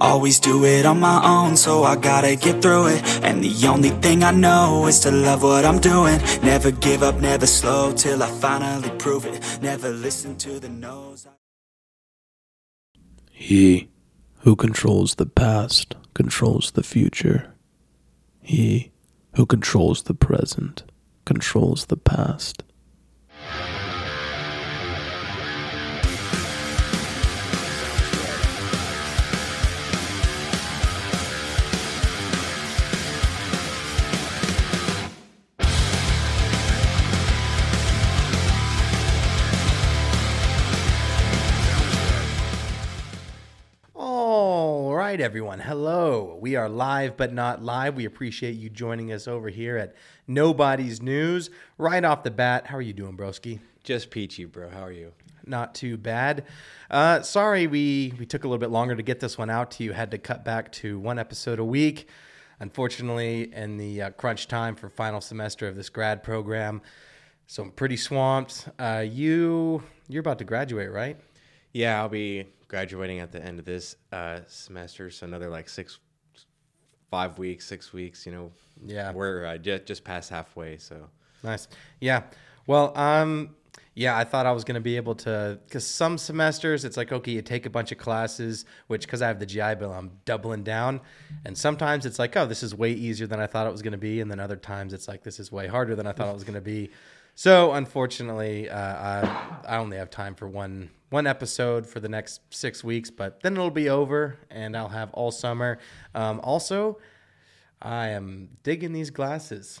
Always do it on my own, so I gotta get through it. And the only thing I know is to love what I'm doing. Never give up, never slow till I finally prove it. Never listen to the no's. He who controls the past controls the future. He who controls the present controls the past. Right, everyone. Hello. We are live but not live. We appreciate you joining us over here at Nobody's News. Right off the bat, how are you doing, broski? Just peachy, bro. How are you? Not too bad. Uh, sorry, we we took a little bit longer to get this one out to you. Had to cut back to one episode a week. Unfortunately, in the uh, crunch time for final semester of this grad program, so I'm pretty swamped. Uh, you you're about to graduate, right? Yeah, I'll be graduating at the end of this uh, semester, so another like six, five weeks, six weeks. You know, Yeah. we're uh, just just past halfway. So Nice. Yeah. Well, um, yeah, I thought I was going to be able to, because some semesters it's like, okay, you take a bunch of classes, which because I have the GI Bill, I'm doubling down. And sometimes it's like, oh, this is way easier than I thought it was going to be. And then other times it's like, this is way harder than I thought it was going to be. So unfortunately, uh, I, I only have time for one one episode for the next six weeks, but then it'll be over and I'll have all summer. Um, also, I am digging these glasses.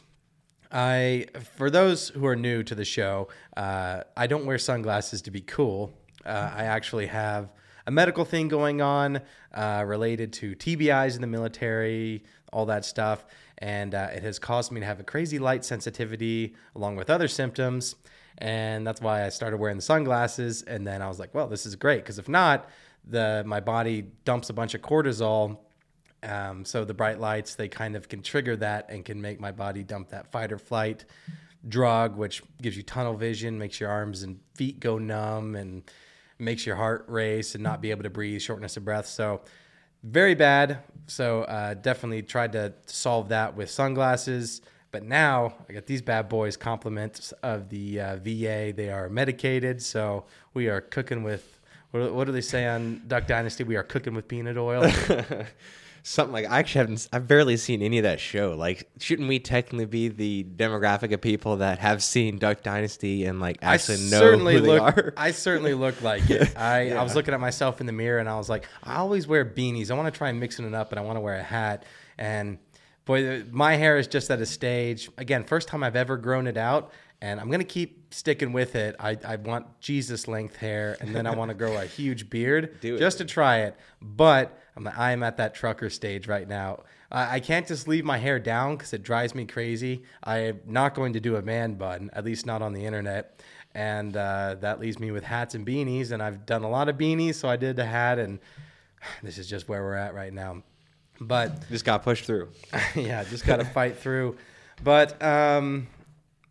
I, for those who are new to the show, uh, I don't wear sunglasses to be cool. Uh, I actually have a medical thing going on uh, related to TBIs in the military, all that stuff, and uh, it has caused me to have a crazy light sensitivity along with other symptoms, and that's why I started wearing the sunglasses. And then I was like, well, this is great because if not, the my body dumps a bunch of cortisol um, so the bright lights they kind of can trigger that and can make my body dump that fight or flight drug, which gives you tunnel vision, makes your arms and feet go numb, and makes your heart race and not be able to breathe, shortness of breath. So very bad. So uh, definitely tried to solve that with sunglasses. But now I got these bad boys compliments of the uh, VA. They are medicated, so we are cooking with. What, what do they say on Duck Dynasty? We are cooking with peanut oil. something like I actually haven't. I've barely seen any of that show. Like, shouldn't we technically be the demographic of people that have seen Duck Dynasty and like actually know certainly who they look, are? I certainly look like it. I, I was looking at myself in the mirror and I was like, I always wear beanies. I want to try mixing it up and I want to wear a hat. And boy, my hair is just at a stage. Again, first time I've ever grown it out. And I'm gonna keep sticking with it. I, I want Jesus length hair, and then I want to grow a huge beard Do it. just to try it. But I'm I am at that trucker stage right now. I, I can't just leave my hair down because it drives me crazy. I am not going to do a man bun, at least not on the internet. And uh, that leaves me with hats and beanies. And I've done a lot of beanies, so I did the hat, and this is just where we're at right now. But Just got pushed through. yeah, just got to fight through. But um,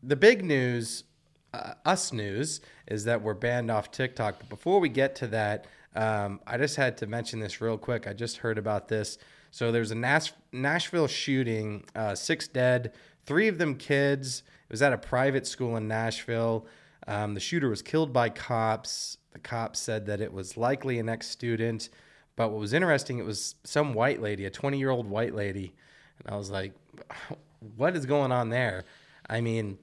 the big news, uh, us news, is that we're banned off TikTok. But before we get to that, um, I just had to mention this real quick. I just heard about this. So there's a Nash- Nashville shooting, uh, six dead, three of them kids. It was at a private school in Nashville. Um, the shooter was killed by cops. The cops said that it was likely an ex student. But what was interesting, it was some white lady, a 20 year old white lady. And I was like, what is going on there? I mean,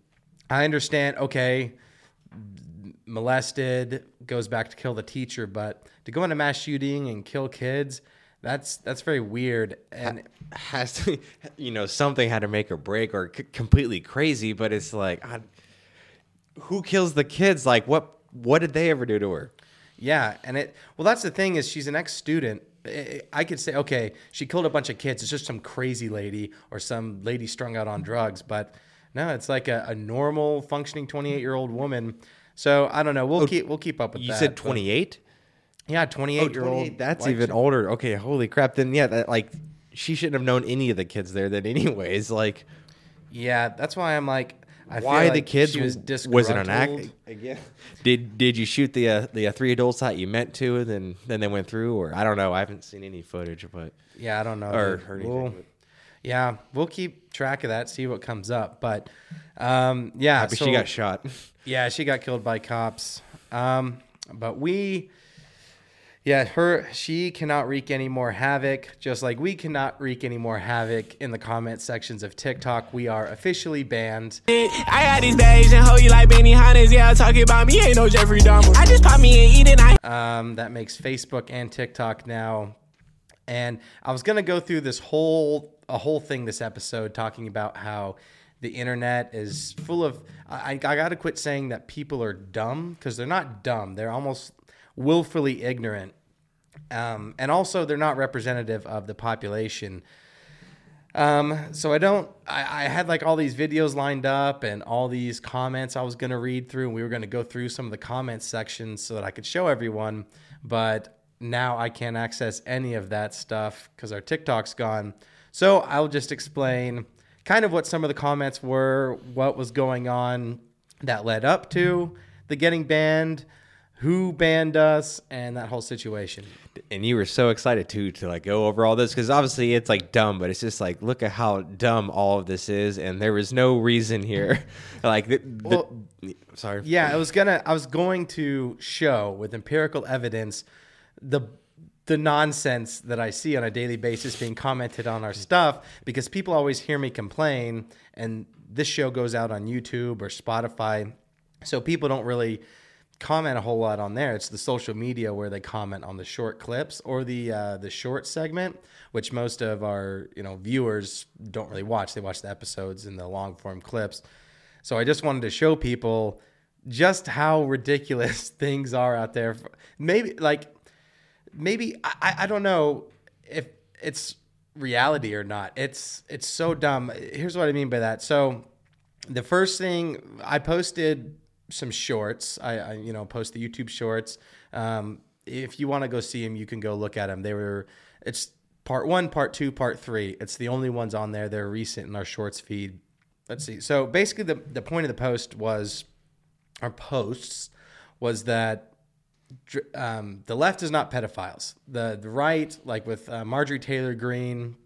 I understand, okay, molested, goes back to kill the teacher, but to go into mass shooting and kill kids, that's that's very weird. And Has to, you know, something had to make her break or c- completely crazy. But it's like, I, who kills the kids? Like, what what did they ever do to her? Yeah, and it well, that's the thing is she's an ex student. I could say, okay, she killed a bunch of kids. It's just some crazy lady or some lady strung out on drugs. But no, it's like a, a normal functioning 28 year old woman. So I don't know. We'll oh, keep we'll keep up with You that. said twenty eight. Yeah, 28 year old. Oh, That's even older. Okay, holy crap. Then yeah, that like she shouldn't have known any of the kids there. Then anyways, like Yeah, that's why I'm like, I feel Why the kids she was was it an act? Again, did did you shoot the uh, the uh, three adults that you meant to, and then then they went through, or I don't know. I haven't seen any footage, but Yeah, I don't know. or heard anything. We'll- yeah, we'll keep track of that, see what comes up. But um, yeah, so- she got shot. Yeah, she got killed by cops. Um, but we, yeah, her, she cannot wreak any more havoc, just like we cannot wreak any more havoc in the comment sections of TikTok. We are officially banned. I got these bags and hoe you like Benny Hannes. Yeah, talking about me ain't no Jeffrey Dahmer. I just pop me and eat. I Um, that makes Facebook and TikTok now. And I was gonna go through this whole a whole thing this episode talking about how the internet is full of. I, I gotta quit saying that people are dumb because they're not dumb. They're almost willfully ignorant. Um, and also, they're not representative of the population. Um, so I don't. I, I had like all these videos lined up and all these comments I was gonna read through, and we were gonna go through some of the comments sections so that I could show everyone. But now I can't access any of that stuff because our TikTok's gone. So I'll just explain kind of what some of the comments were, what was going on that led up to the getting banned, who banned us, and that whole situation. and you were so excited too to like go over all this because obviously it's like dumb, but it's just like look at how dumb all of this is, and there was no reason here. like, the, the- Well, sorry, Yeah, I was gonna. I was going to show with empirical evidence the the nonsense that I see on a daily basis being commented on our stuff because people always hear me complain, and this show goes out on YouTube or Spotify, so people don't really comment a whole lot on there. It's the social media where they comment on the short clips or the uh, the short segment, which most of our you know viewers don't really watch. They watch the episodes and the long form clips. So I just wanted to show people just how ridiculous things are out there. Maybe like maybe I, I don't know if it's reality or not. It's it's so dumb. Here's what I mean by that. So the first thing I posted some shorts. I, I you know post the YouTube shorts. Um, if you want to go see them, you can go look at them. They were it's part one, part two, part three. It's the only ones on there. They're recent in our shorts feed. Let's see. So basically, the the point of the post was our posts was that um, the left is not pedophiles. The the right, like with uh, Marjorie Taylor Greene,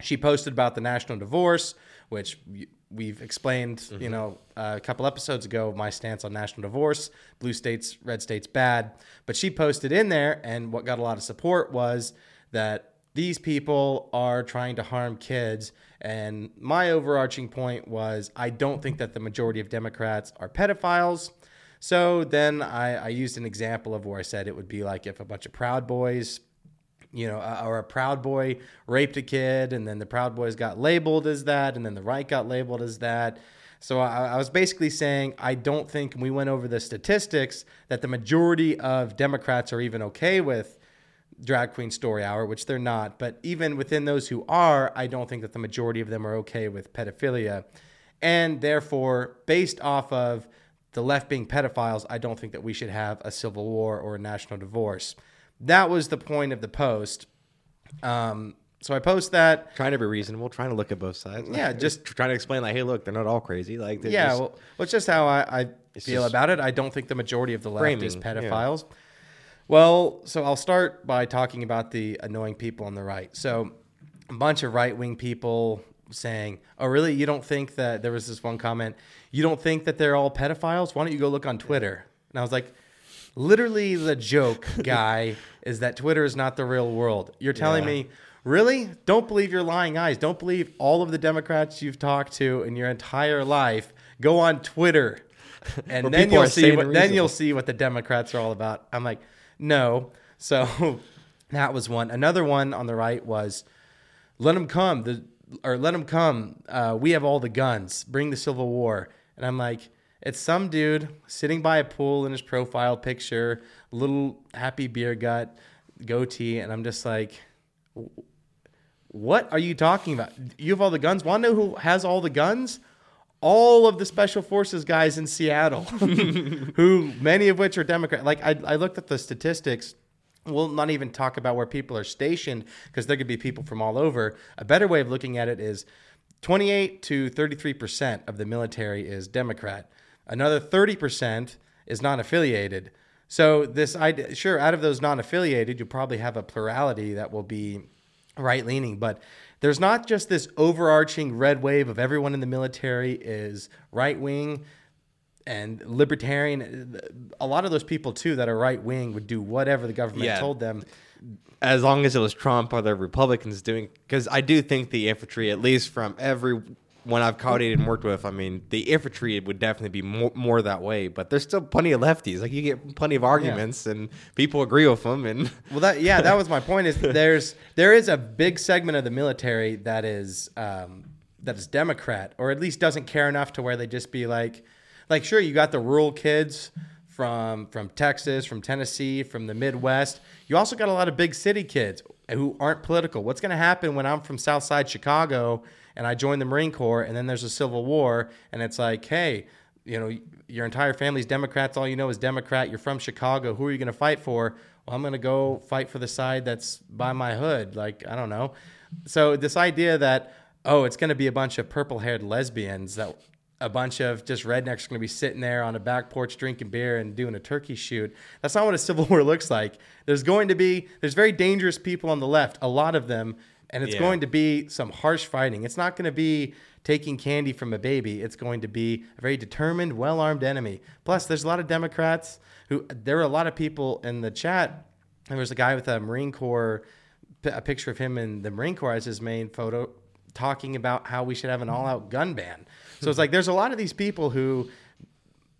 she posted about the national divorce, which we've explained, you know, uh, a couple episodes ago. My stance on national divorce: blue states, red states, bad. But she posted in there, and what got a lot of support was that these people are trying to harm kids. And my overarching point was I don't think that the majority of Democrats are pedophiles. So then I, I used an example of where I said it would be like if a bunch of Proud Boys, you know, or a Proud Boy raped a kid, and then the Proud Boys got labeled as that, and then the right got labeled as that. So I, I was basically saying I don't think we went over the statistics that the majority of Democrats are even okay with drag queen story hour, which they're not. But even within those who are, I don't think that the majority of them are okay with pedophilia. And therefore, based off of the left being pedophiles, I don't think that we should have a civil war or a national divorce. That was the point of the post. Um, so I post that. trying to be reasonable, trying to look at both sides. Yeah, just- trying to explain like, hey, look, they're not all crazy. Like, Yeah, just- well, it's just how I, I feel about it. I don't think the majority of the left is framing, yeah. pedophiles. Well, so I'll start by talking about the annoying people on the right. So, a bunch of right wing people saying, "Oh, really? You don't think that?" There was this one comment. You don't think that they're all pedophiles? Why don't you go look on Twitter? And I was like, literally, the joke, guy, is that Twitter is not the real world. You're telling Yeah. me. Really? Don't believe your lying eyes. Don't believe all of the Democrats you've talked to in your entire life. Go on Twitter, and then you'll see. What, the then you'll see what the Democrats are all about. I'm like, no. So that was one. Another one on the right was, let them come. The or let them come. Uh, we have all the guns. Bring the Civil War. And I'm like, it's some dude sitting by a pool in his profile picture, little happy beer gut, goatee, and I'm just like, what are you talking about? You have all the guns. Want to know who has all the guns? All of the special forces guys in Seattle, who many of which are Democrat. Like I, I looked at the statistics. We'll not even talk about where people are stationed because there could be people from all over. A better way of looking at it is 28 to 33% of the military is Democrat. Another 30% is non affiliated. So, this idea, sure, out of those non affiliated, you'll probably have a plurality that will be right leaning, but there's not just this overarching red wave of everyone in the military is right wing and libertarian. A lot of those people, too, that are right wing would do whatever the government Yeah. told them. as long as it was Trump or the Republicans doing, because I do think the infantry, at least from everyone I've coordinated and worked with, I mean, the infantry would definitely be more, more that way. But there's still plenty of lefties. Like you get plenty of arguments, and people agree with them. And Well, that yeah, that was my point. Is there's there is a big segment of the military that is um, that is Democrat, or at least doesn't care enough to where they just be like, like sure, you got the rural kids from from Texas, from Tennessee, from the Midwest. You also got a lot of big city kids who aren't political. What's going to happen when I'm from Southside Chicago and I joined the Marine Corps, and then there's a civil war, and it's like, hey, you know, your entire family's Democrats. All you know is Democrat. You're from Chicago. Who are you going to fight for? Well, I'm going to go fight for the side that's by my hood. Like, I don't know. So, this idea that, oh, it's going to be a bunch of purple haired lesbians, that a bunch of just rednecks are going to be sitting there on a back porch drinking beer and doing a turkey shoot. That's not what a civil war looks like. There's going to be, there's very dangerous people on the left, a lot of them. And it's Yeah. going to be some harsh fighting. It's not going to be taking candy from a baby. It's going to be a very determined, well armed enemy. Plus, there's a lot of Democrats who, there are a lot of people in the chat. There was a guy with a Marine Corps, a picture of him in the Marine Corps as his main photo, talking about how we should have an all out gun ban. So it's like there's a lot of these people who,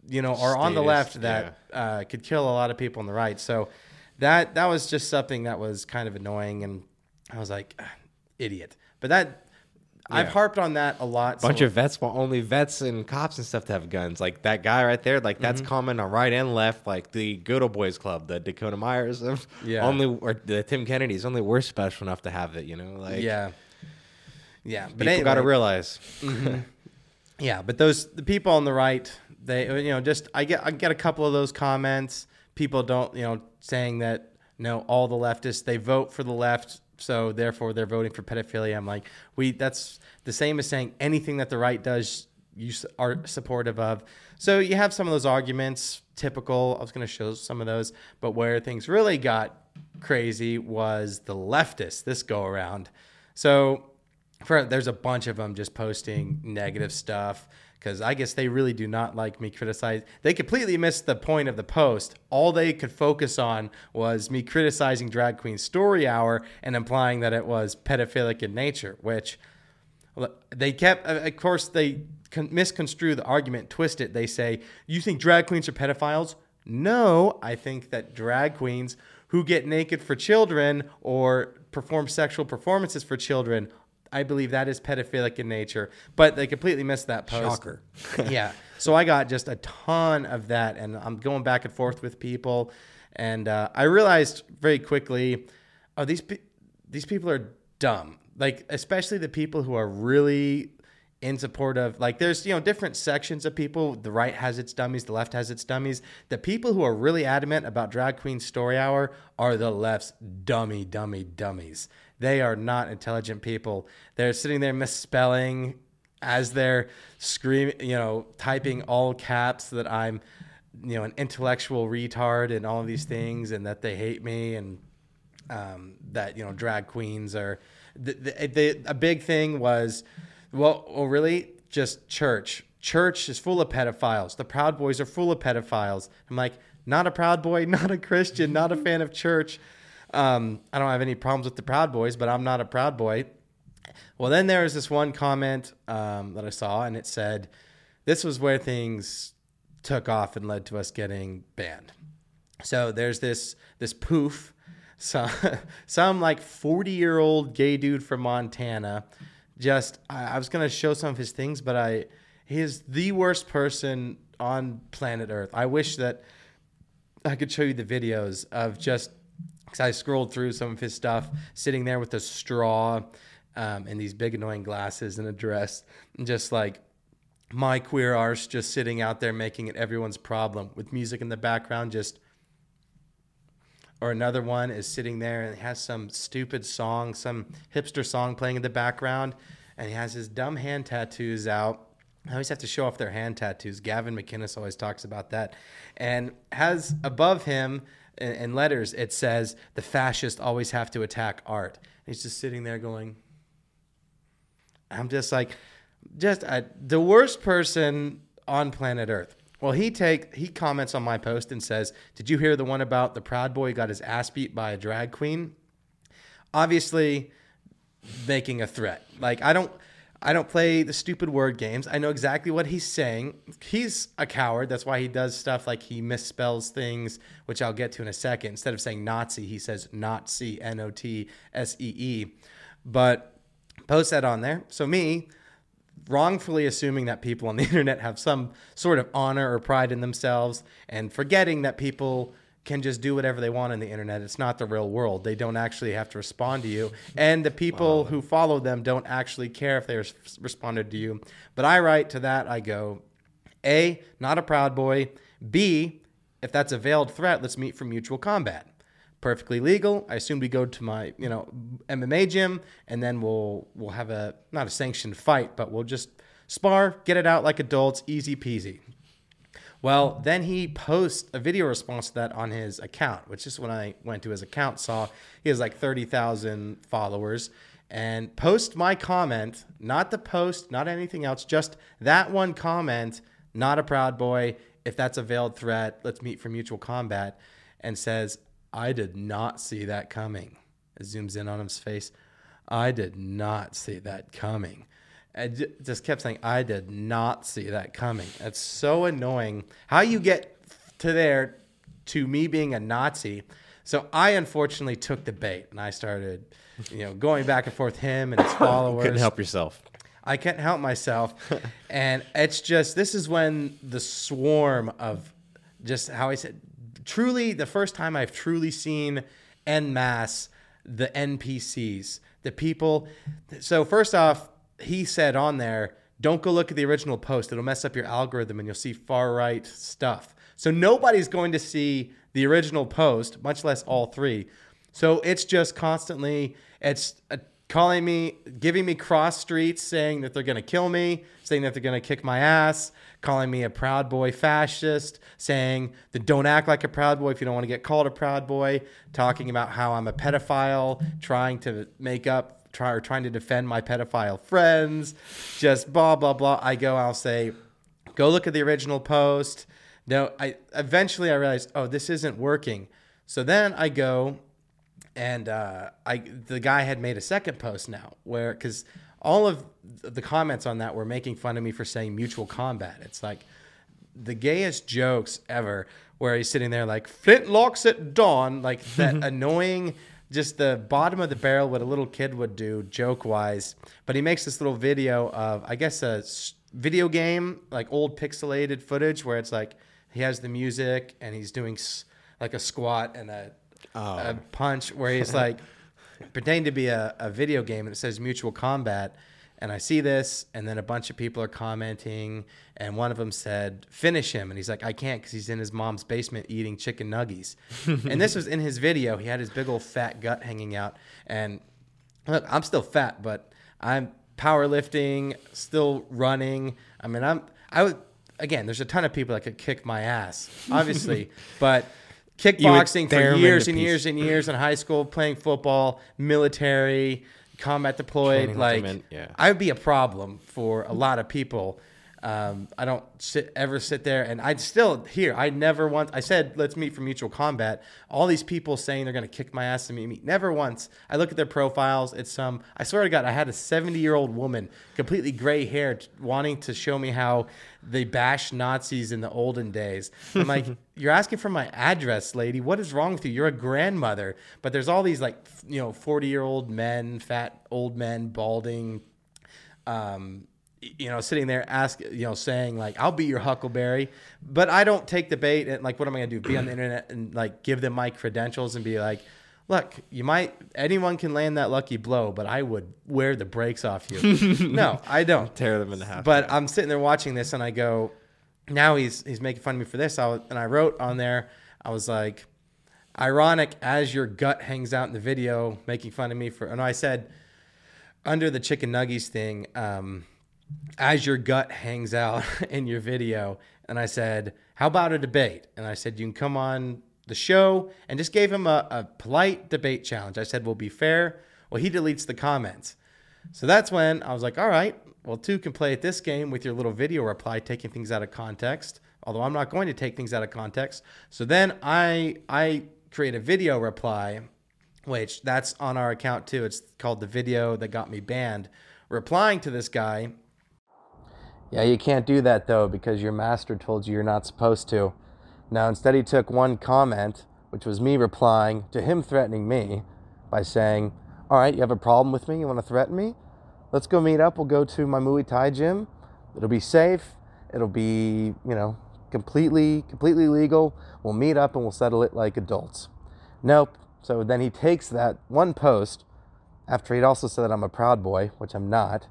you know, are on the left that uh, could kill a lot of people on the right. So that that was just something that was kind of annoying, and I was like, "Ah, idiot. But that I've harped on that a lot. bunch so- of vets want only vets and cops and stuff to have guns. Like that guy right there, like that's Mm-hmm. common on right and left. Like the Good Old Boys Club, the Dakota Meyers of Yeah. only or the Tim Kennedys. Only we're special enough to have it. You know, like yeah, yeah. But people anyway, got to realize. Yeah, but those the people on the right, they you know just I get I get a couple of those comments. People don't you know saying that no all the leftists they vote for the left, so therefore they're voting for pedophilia. I'm like we that's the same as saying anything that the right does you are supportive of. So you have some of those arguments. Typical. I was going to show some of those, but where things really got crazy was the leftists this go around. So for there's a bunch of them just posting negative stuff because I guess they really do not like me criticize. They completely missed the point of the post. All they could focus on was me criticizing Drag Queen Story Hour and implying that it was pedophilic in nature, which they kept, uh, of course, they misconstrue the argument, twist it. They say, You think drag queens are pedophiles? No, I think that drag queens who get naked for children or perform sexual performances for children, I believe that is pedophilic in nature. But they completely missed that post. Shocker. yeah. So I got just a ton of that, and I'm going back and forth with people, and uh, I realized very quickly, oh, these pe- these people are dumb. Like especially the people who are really in support of like there's you know different sections of people the right has its dummies the left has its dummies the people who are really adamant about drag queen story hour are the left's dummy dummy dummies they are not intelligent people they're sitting there misspelling as they're screaming, you know, typing all caps that I'm, you know, an intellectual retard and all of these things, and that they hate me, and um, that you know, drag queens are. The, the, the, a big thing was, well, well, really, just church. Church is full of pedophiles. The Proud Boys are full of pedophiles. I'm like, not a Proud Boy, not a Christian, not a fan of church. Um, I don't have any problems with the Proud Boys, but I'm not a Proud Boy. Well, then there was this one comment um, that I saw, and it said, "This was where things took off and led to us getting banned." So there's this this poof, some some like 40 year old gay dude from Montana. Just I, I was gonna show some of his things, but I he is the worst person on planet Earth. I wish that I could show you the videos of just because I scrolled through some of his stuff, sitting there with a straw um, and these big annoying glasses and a dress, and just like my queer arse just sitting out there making it everyone's problem with music in the background, just. Or another one is sitting there and has some stupid song, some hipster song playing in the background, and he has his dumb hand tattoos out. I always have to show off their hand tattoos. Gavin McInnes always talks about that, and has above him in, letters it says the fascists always have to attack art. And he's just sitting there going, I'm just like, just the worst person on planet Earth. Well, he take he comments on my post and says, "Did you hear the one about the Proud Boy got his ass beat by a drag queen?" Obviously, making a threat. Like I don't I don't play the stupid word games. I know exactly what he's saying. He's a coward. That's why he does stuff like he misspells things, which I'll get to in a second. Instead of saying Nazi, he says Nazi, N O T S E E. But post that on there. So me wrongfully assuming that people on the internet have some sort of honor or pride in themselves and forgetting that people can just do whatever they want on the internet. It's not the real world. They don't actually have to respond to you. And the people who follow them don't actually care if they res- responded to you. But I write to that, I go, A, not a proud boy. B, if that's a veiled threat, let's meet for mutual combat. Perfectly legal. I assume we go to my, you know, MMA gym and then we'll we'll have a not a sanctioned fight, but we'll just spar, get it out like adults, easy peasy. Well, then he posts a video response to that on his account, which is when I went to his account, saw he has like 30,000 followers, and post my comment, not the post, not anything else, just that one comment, not a proud boy. If that's a veiled threat, let's meet for mutual combat, and says, I did not see that coming. It zooms in on his face. I did not see that coming. I j- just kept saying, I did not see that coming. It's so annoying. How you get to there to me being a Nazi. So I unfortunately took the bait and I started, you know, going back and forth him and his followers. Couldn't help yourself. I can't help myself. and it's just, this is when the swarm of just how I said, truly, the first time I've truly seen en masse the NPCs, the people. So, first off, he said on there, don't go look at the original post. It'll mess up your algorithm and you'll see far right stuff. So, nobody's going to see the original post, much less all three. So, it's just constantly, it's uh, calling me, giving me cross streets, saying that they're going to kill me, saying that they're going to kick my ass, calling me a proud boy fascist, saying that don't act like a proud boy if you don't want to get called a proud boy, talking about how I'm a pedophile, trying to make up, try, or trying to defend my pedophile friends, just blah, blah, blah. I go, I'll say, go look at the original post. No, I eventually I realized, oh, this isn't working. So then I go and uh, I the guy had made a second post now where because all of the comments on that were making fun of me for saying mutual combat. It's like the gayest jokes ever where he's sitting there like flintlocks at dawn, like that annoying, just the bottom of the barrel what a little kid would do joke wise. But he makes this little video of I guess a video game like old pixelated footage where it's like he has the music and he's doing s- like a squat and a, a oh. punch where he's like pretending to be a, a video game and it says mutual combat and i see this and then a bunch of people are commenting and one of them said finish him. And he's like i can't because he's in his mom's basement eating chicken nuggies. And this was in his video. He had his big old fat gut hanging out. And look i'm still fat but i'm powerlifting still running. I mean i'm i would again there's a ton of people that could kick my ass obviously but kickboxing for 'em into years and years and years in high school, playing football, military, combat deployed. Training Like, yeah. I would be a problem for a lot of people. Um, I don't sit, ever sit there, and I'd still here. I never once. I said, "Let's meet for mutual combat." All these people saying they're going to kick my ass to meet me. Never once. I look at their profiles. It's some. I swear to God, I had a seventy-year-old woman, completely gray haired, wanting to show me how they bash Nazis in the olden days. I'm like, "You're asking for my address, lady. What is wrong with you? You're a grandmother." But there's all these like, you know, forty-year-old men, fat old men, balding um, you know, sitting there ask, you know, saying like, "I'll be your Huckleberry," but I don't take the bait and like, what am I gonna do? Be on the internet and like give them my credentials and be like, "Look, you might anyone can land that lucky blow, but I would wear the brakes off you." no, I don't. Tear them into half. But I'm sitting there watching this and I go, now he's he's making fun of me for this. I was, and I wrote on there, I was like, ironic as your gut hangs out in the video, making fun of me for. And I said, under the chicken nuggies thing, um, as your gut hangs out in your video, and I said, "How about a debate?" And I said, "You can come on the show," and just gave him a, a polite debate challenge. I said, "We'll be fair." Well, he deletes the comments, so that's when I was like, "All right, well, two can play at this game with your little video reply, taking things out of context." Although I'm not going to take things out of context. So then I I create a video reply which that's on our account too. It's called the video that got me banned. Replying to this guy. Yeah, you can't do that though because your master told you you're not supposed to. Now, instead, he took one comment, which was me replying to him threatening me by saying, All right, you have a problem with me? You want to threaten me? Let's go meet up. We'll go to my Muay Thai gym. It'll be safe. It'll be, you know, completely, completely legal. We'll meet up and we'll settle it like adults. Nope. So then he takes that one post after he'd also said that I'm a proud boy, which I'm not,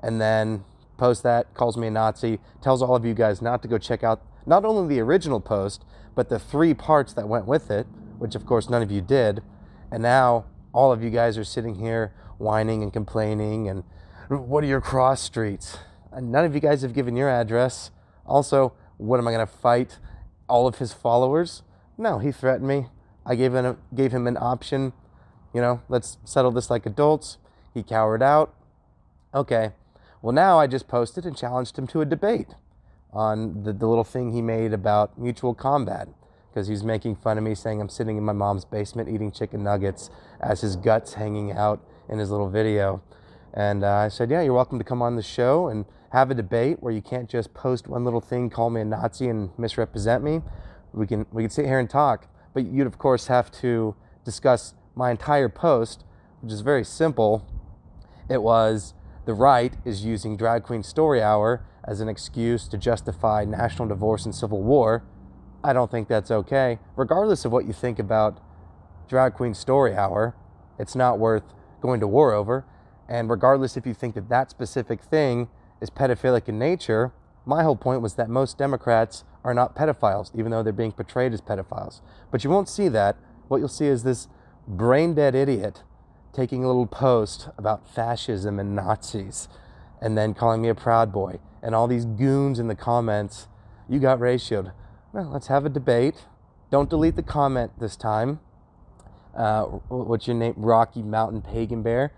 and then posts that, calls me a Nazi, tells all of you guys not to go check out not only the original post, but the three parts that went with it, which of course none of you did. And now all of you guys are sitting here whining and complaining and what are your cross streets? And none of you guys have given your address. Also, what am I going to fight all of his followers? No, he threatened me. I gave him, a, gave him an option. You know, let's settle this like adults. He cowered out. Okay. Well, now I just posted and challenged him to a debate on the, the little thing he made about mutual combat because he's making fun of me saying I'm sitting in my mom's basement eating chicken nuggets as his guts hanging out in his little video. And uh, I said, Yeah, you're welcome to come on the show and have a debate where you can't just post one little thing, call me a Nazi, and misrepresent me. We can, we can sit here and talk. But you'd, of course, have to discuss my entire post, which is very simple. It was the right is using Drag Queen Story Hour as an excuse to justify national divorce and civil war. I don't think that's okay. Regardless of what you think about Drag Queen Story Hour, it's not worth going to war over. And regardless if you think that that specific thing is pedophilic in nature, my whole point was that most Democrats are not pedophiles, even though they're being portrayed as pedophiles. But you won't see that. What you'll see is this brain dead idiot taking a little post about fascism and Nazis and then calling me a proud boy and all these goons in the comments. You got ratioed. Well, let's have a debate. Don't delete the comment this time. Uh, what's your name? Rocky Mountain Pagan Bear.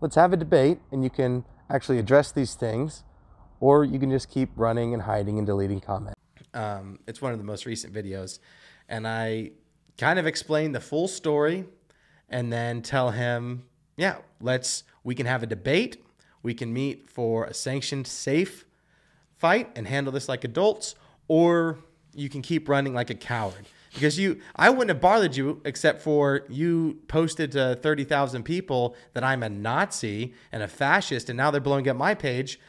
Let's have a debate and you can actually address these things or you can just keep running and hiding and deleting comments. Um, it's one of the most recent videos, and I kind of explain the full story, and then tell him, yeah, let's we can have a debate, we can meet for a sanctioned, safe fight and handle this like adults, or you can keep running like a coward because you I wouldn't have bothered you except for you posted to 30,000 people that I'm a Nazi and a fascist and now they're blowing up my page.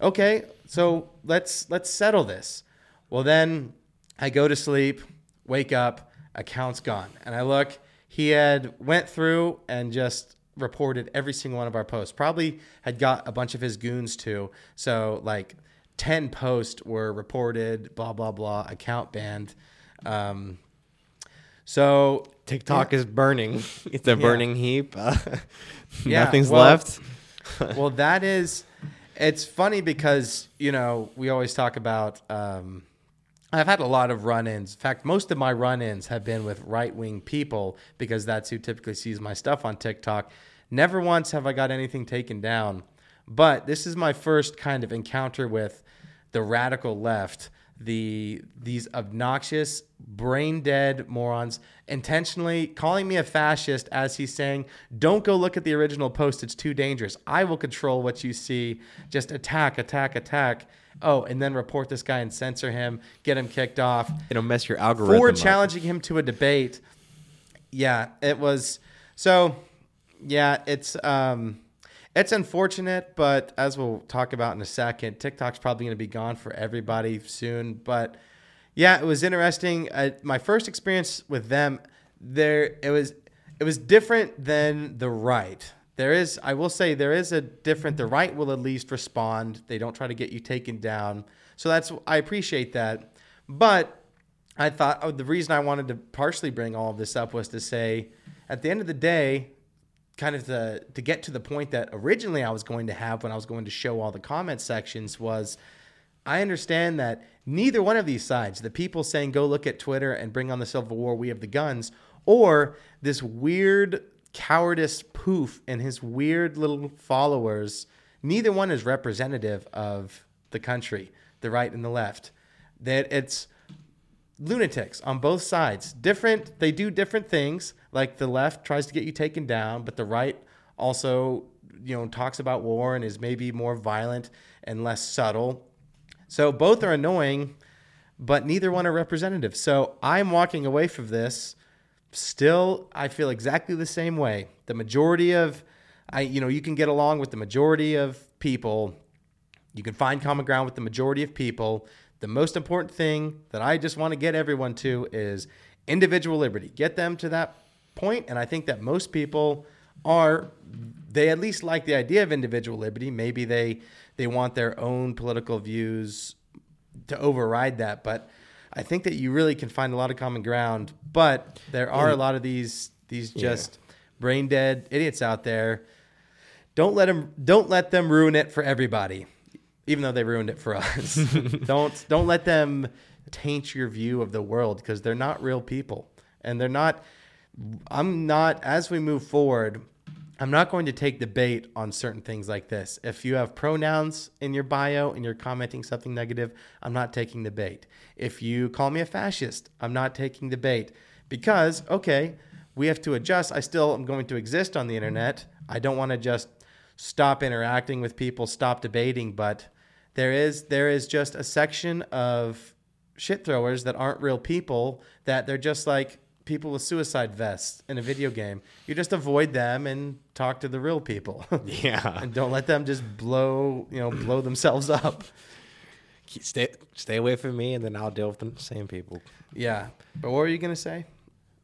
Okay, so let's let's settle this. Well, then I go to sleep, wake up, account's gone. And I look, he had went through and just reported every single one of our posts. Probably had got a bunch of his goons too. So like 10 posts were reported, blah, blah, blah, account banned. Um, so TikTok yeah. is burning. It's a yeah. burning heap. Uh, yeah, nothing's well, left. well, that is, it's funny because, you know, we always talk about, um, I've had a lot of run ins. In fact, most of my run ins have been with right wing people because that's who typically sees my stuff on TikTok. Never once have I got anything taken down. But this is my first kind of encounter with the radical left, the these obnoxious, brain dead morons intentionally calling me a fascist as he's saying, "Don't go look at the original post. It's too dangerous. I will control what you see. Just attack, attack, attack." Oh, and then report this guy and censor him, get him kicked off. It'll mess your algorithm. For up. challenging him to a debate. Yeah, it was. So, yeah, it's um, it's unfortunate, but as we'll talk about in a second, TikTok's probably going to be gone for everybody soon. But yeah, it was interesting. Uh, my first experience with them, there it was. It was different than the right there is i will say there is a different the right will at least respond. They don't try to get you taken down. So that's i appreciate that. But i thought oh, the reason i wanted to partially bring all of this up was to say at the end of the day kind of the to get to the point that originally I was going to have when I was going to show all the comment sections was I understand that neither one of these sides, the people saying go look at Twitter and bring on the Civil War, we have the guns, or this weird cowardice poof and his weird little followers, neither one is representative of the country, the right and the left. That it's lunatics on both sides. Different, they do different things. Like the left tries to get you taken down, but the right also, you know, talks about war and is maybe more violent and less subtle. So both are annoying, but neither one are representative. So I'm walking away from this. Still, I feel exactly the same way. The majority of, I, you know, you can get along with the majority of people. You can find common ground with the majority of people. The most important thing that I just want to get everyone to is individual liberty. Get them to that point, and I think that most people are they at least like the idea of individual liberty. Maybe they they want their own political views to override that, but I think that you really can find a lot of common ground. But there are a lot of these these just brain dead idiots out there. Don't let them don't let them ruin it for everybody, even though they ruined it for us. don't don't let them taint your view of the world because they're not real people and they're not. I'm not as we move forward. I'm not going to take the bait on certain things like this. If you have pronouns in your bio and you're commenting something negative, I'm not taking the bait. If you call me a fascist, I'm not taking the bait because, okay, we have to adjust. I still am going to exist on the internet. I don't want to just stop interacting with people, stop debating, but there is there is just a section of shit throwers that aren't real people that they're just like people with suicide vests in a video game. You just avoid them and talk to the real people. Yeah. and don't let them just blow, you know, blow themselves up. Stay stay away from me, and then I'll deal with the same people. Yeah. But what were you going to say?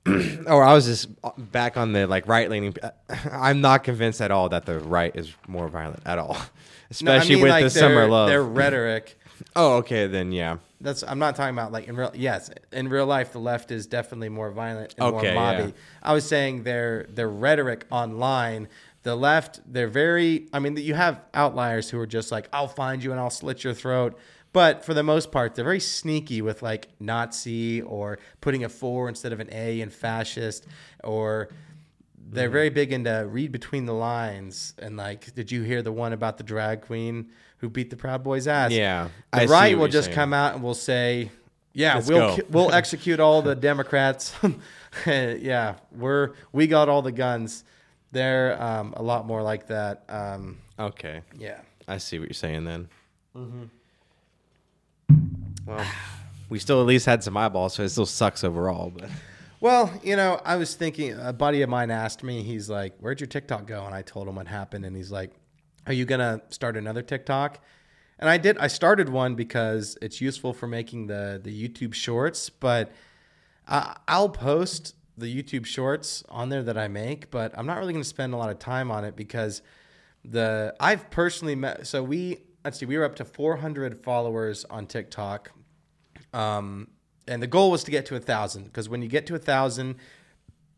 Oh, I was just uh, back on the like right leaning. Uh, I'm not convinced at all that the right is more violent at all, No, I especially mean, with like, the summer love. Their rhetoric. oh, okay, then yeah. That's I'm not talking about like in real yes in real life the left is definitely more violent and Okay, more mobby. yeah. I was saying their their rhetoric online the left they're very I mean you have outliers who are just like I'll find you and I'll slit your throat but for the most part they're very sneaky with like Nazi or putting a 4 instead of an A in fascist or they're Mm-hmm. very big into read between the lines and like did you hear the one about the drag queen who beat the proud boy's ass Yeah, the I right will just saying. come out and we'll say, "Yeah, Let's we'll ki- we'll execute all the Democrats. yeah, we're we got all the guns." They're um, a lot more like that. Um, Okay, yeah, I see what you're saying then. Mm-hmm. Well, we still at least had some eyeballs, so it still sucks overall. But Well, you know, I was thinking. A buddy of mine asked me. He's like, "Where'd your TikTok go?" And I told him what happened, and he's like, "Are you gonna start another TikTok?" And I did. I started one because it's useful for making the the YouTube Shorts, but I, I'll post the YouTube Shorts on there that I make, but I'm not really going to spend a lot of time on it because the I've personally met. So we let's see, we were up to 400 followers on TikTok, um, and the goal was to get to a thousand because when you get to a thousand,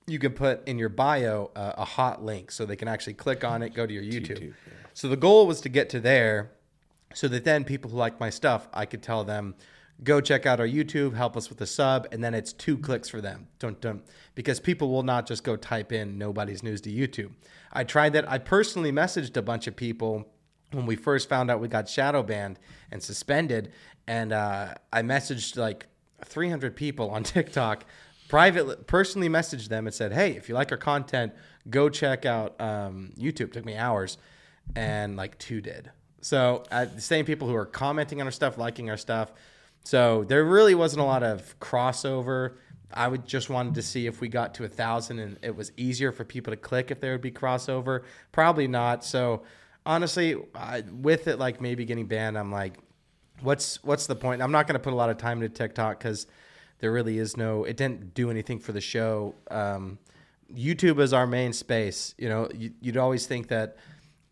you can put in your bio uh, a hot link so they can actually click on it, go to your YouTube. So the goal was to get to there so that then people who like my stuff, I could tell them, go check out our YouTube, help us with the sub, and then it's two clicks for them. Dun, dun. Because people will not just go type in nobody's news to YouTube. I tried that. I personally messaged a bunch of people when we first found out we got shadow banned and suspended, and uh, I messaged like 300 people on TikTok. Privately, personally messaged them and said, "Hey, if you like our content, go check out um, YouTube." took me hours, and like two did. So uh, the same people who are commenting on our stuff, liking our stuff. So there really wasn't a lot of crossover. I would just wanted to see if we got to a thousand and it was easier for people to click if there would be crossover. Probably not. So honestly, I, with it like maybe getting banned, I'm like, what's what's the point? I'm not going to put a lot of time into TikTok because there really is no. It didn't do anything for the show. Um, YouTube is our main space. You know, you, you'd always think that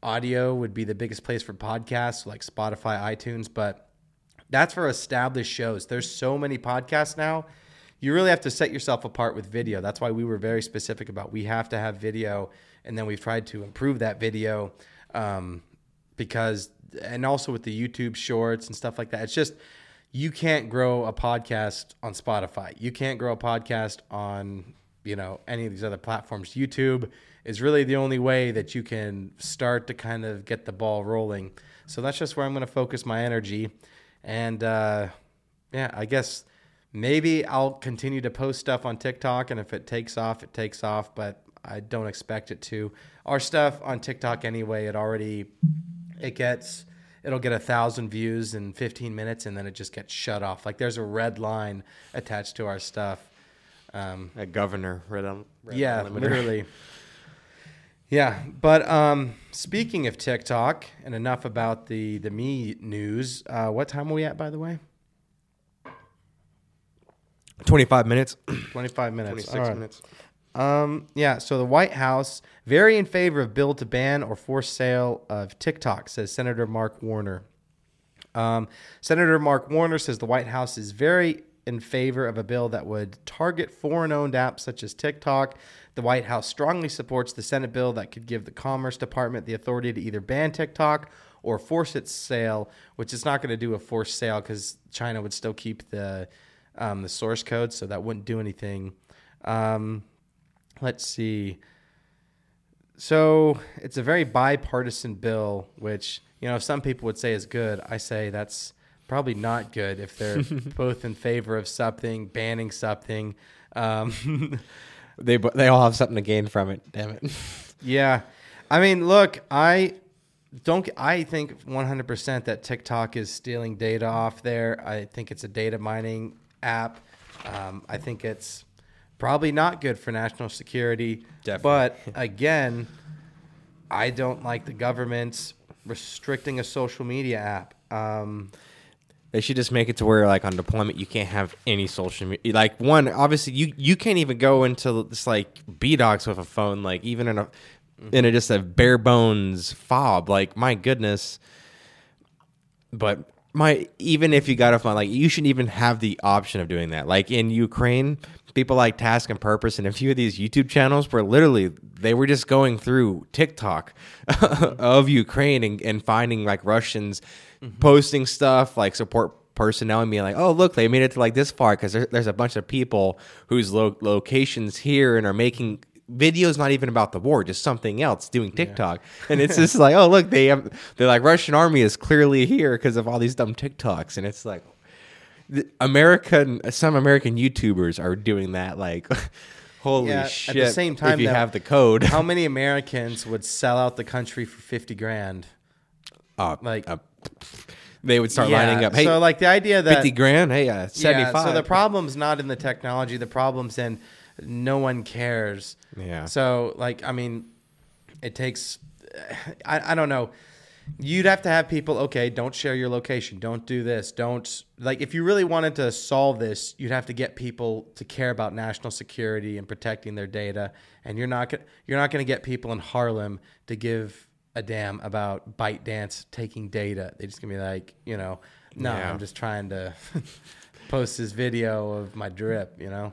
audio would be the biggest place for podcasts like Spotify, iTunes, but that's for established shows. There's so many podcasts now. you really have to set yourself apart with video. That's why we were very specific about we have to have video, and then we've tried to improve that video um, because, and also with the YouTube shorts and stuff like that. It's just you can't grow a podcast on Spotify. You can't grow a podcast on you know any of these other platforms. YouTube is really the only way that you can start to kind of get the ball rolling. So that's just where I'm going to focus my energy, and uh, yeah, I guess maybe I'll continue to post stuff on TikTok, and if it takes off, it takes off. But I don't expect it to. Our stuff on TikTok anyway, it already it gets it'll get a thousand views in 15 minutes, and then it just gets shut off. Like there's a red line attached to our stuff. Um, A governor, red on. Red yeah, limiter. literally. Yeah, but um, speaking of TikTok, and enough about the the me news. Uh, what time are we at, by the way? Twenty-five minutes. Twenty five minutes. Twenty-six All right. minutes. Um, yeah, so the White House very in favor of bill to ban or force sale of TikTok, says Senator Mark Warner. Um, Senator Mark Warner says the White House is very in favor of a bill that would target foreign owned apps such as TikTok. The White House strongly supports the Senate bill that could give the Commerce Department the authority to either ban TikTok or force its sale, which is not going to do a forced sale because China would still keep the um, the source code, so that wouldn't do anything. Um, let's see. So it's a very bipartisan bill, which you know some people would say is good. I say that's probably not good if they're both in favor of something, banning something. Um, They they all have something to gain from it. Damn it. yeah, I mean, look, I don't. I think 100% that TikTok is stealing data off there. I think it's a data mining app. Um, I think it's probably not good for national security. Definitely. But again, I don't like the government restricting a social media app. Um, They should just make it to where, like, on deployment, you can't have any social media. Like, one, obviously, you you can't even go into this like B docs with a phone, like even in a mm-hmm. in a just a bare bones fob. Like, my goodness. But my even if you got a phone, like, you shouldn't even have the option of doing that. Like in Ukraine, people like Task and Purpose and a few of these YouTube channels were literally they were just going through TikTok mm-hmm. of Ukraine and, and finding like Russians Mm-hmm. posting stuff like support personnel and being like, oh look, they made it to like this far because there, there's a bunch of people whose lo- locations here and are making videos not even about the war, just something else doing TikTok, and it's just like, oh look, they have they're like Russian army is clearly here because of all these dumb TikToks, and it's like. the American, some American YouTubers are doing that. Like, holy yeah, shit! at the same time, if you though, have the code, how many Americans would sell out the country for 50 grand? Uh, like- uh, they would start Yeah, lining up. Hey, so like the idea that fifty grand. Hey, uh, seventy Yeah, so the problem's not in the technology. The problem's in no one cares. Yeah. So like, I mean, it takes. I, I don't know. You'd have to have people. Okay, don't share your location. Don't do this. Don't like. If you really wanted to solve this, you'd have to get people to care about national security and protecting their data. And you're not. gonna You're not going to get people in Harlem to give a damn about ByteDance taking data. They're just gonna be like, you know, no, Yeah. I'm just trying to post this video of my drip, you know.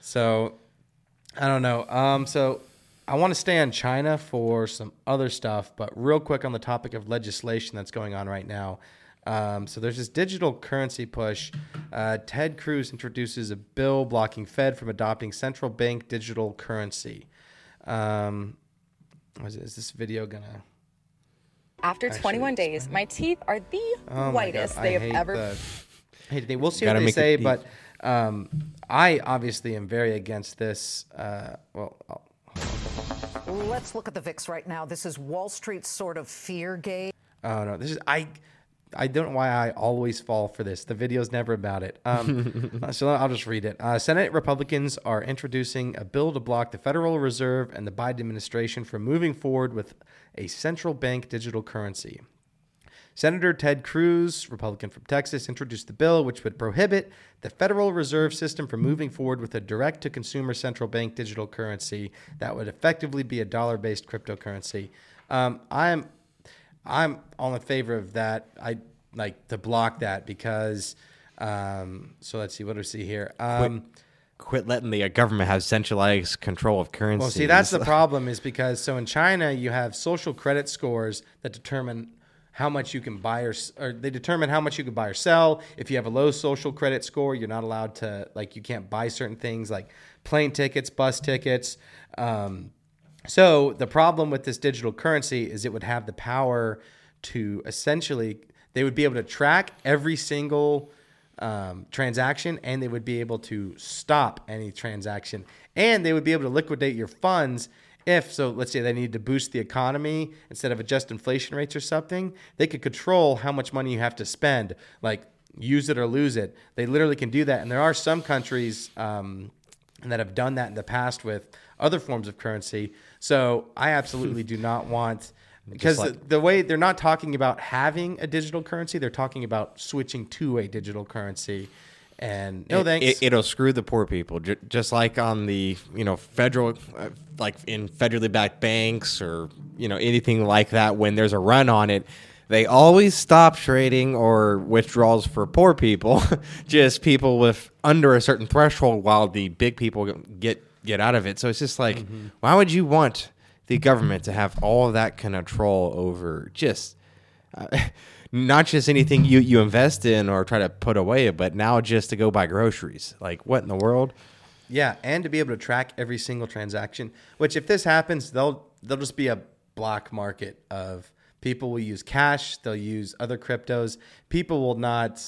So I don't know. Um, so I want to stay on China for some other stuff, but real quick on the topic of legislation that's going on right now. Um, so there's this digital currency push. Uh, Ted Cruz introduces a bill blocking Fed from adopting central bank digital currency. Um, is, is this video gonna? After 21 days, my teeth are the Oh whitest they have ever. the- hate the. We'll see Gotta what they make say, but um, I obviously am very against this. Uh, well, I'll- Let's look at the VIX right now. This is Wall Street's sort of fear gauge. Oh no, this is I. I don't know why I always fall for this. The video's never about it. Um, uh, so I'll just read it. Uh, Senate Republicans are introducing a bill to block the Federal Reserve and the Biden administration from moving forward with a central bank digital currency. Senator Ted Cruz, Republican from Texas, introduced the bill which would prohibit the Federal Reserve System from moving forward with a direct to consumer central bank digital currency that would effectively be a dollar based cryptocurrency. Um, I'm I'm all in favor of that. I like to block that because Um, so let's see what do we see here. Um, Quit letting the uh, government have centralized control of currency. Well, see, that's the problem is because so in China you have social credit scores that determine how much you can buy or, or they determine how much you can buy or sell. If you have a low social credit score, you're not allowed to like you can't buy certain things like plane tickets, bus tickets. Um, so the problem with this digital currency is it would have the power to essentially they would be able to track every single um, transaction and they would be able to stop any transaction and they would be able to liquidate your funds if so let's say they need to boost the economy instead of adjust inflation rates or something they could control how much money you have to spend like use it or lose it they literally can do that and there are some countries um, that have done that in the past with other forms of currency. So I absolutely do not want because like- the, the way they're not talking about having a digital currency, they're talking about switching to a digital currency. And no thanks. It, will screw the poor people, J- just like on the you know federal, uh, like in federally backed banks or you know anything like that. When there's a run on it, they always stop trading or withdrawals for poor people, just people with under a certain threshold, while the big people get get out of it. So it's just like, Mm-hmm. why would you want the government to have all that kind of that control over just? Uh, not just anything you, you invest in or try to put away, but now just to go buy groceries. Like, what in the world? Yeah, and to be able to track every single transaction. Which, if this happens, they'll they'll just be a black market of people will use cash, they'll use other cryptos. People will not.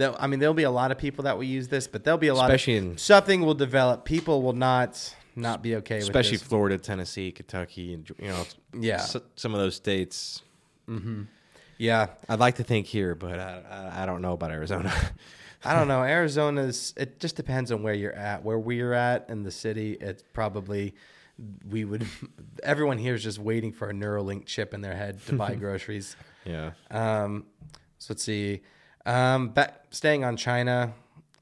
They'll, I mean, there'll be a lot of people that will use this, but there'll be a lot. Especially of, in- something will develop. People will not not be okay Especially with this. Florida, Tennessee, Kentucky, and you know, Yeah. s- some of those states. Yeah, I'd like to think here, but I, I, I don't know about Arizona. I don't know. Arizona's. It just depends on where you're at. Where we're at in the city, it's probably we would. Everyone here is just waiting for a Neuralink chip in their head to buy groceries. yeah. Um, so let's see. Um, back, staying on China,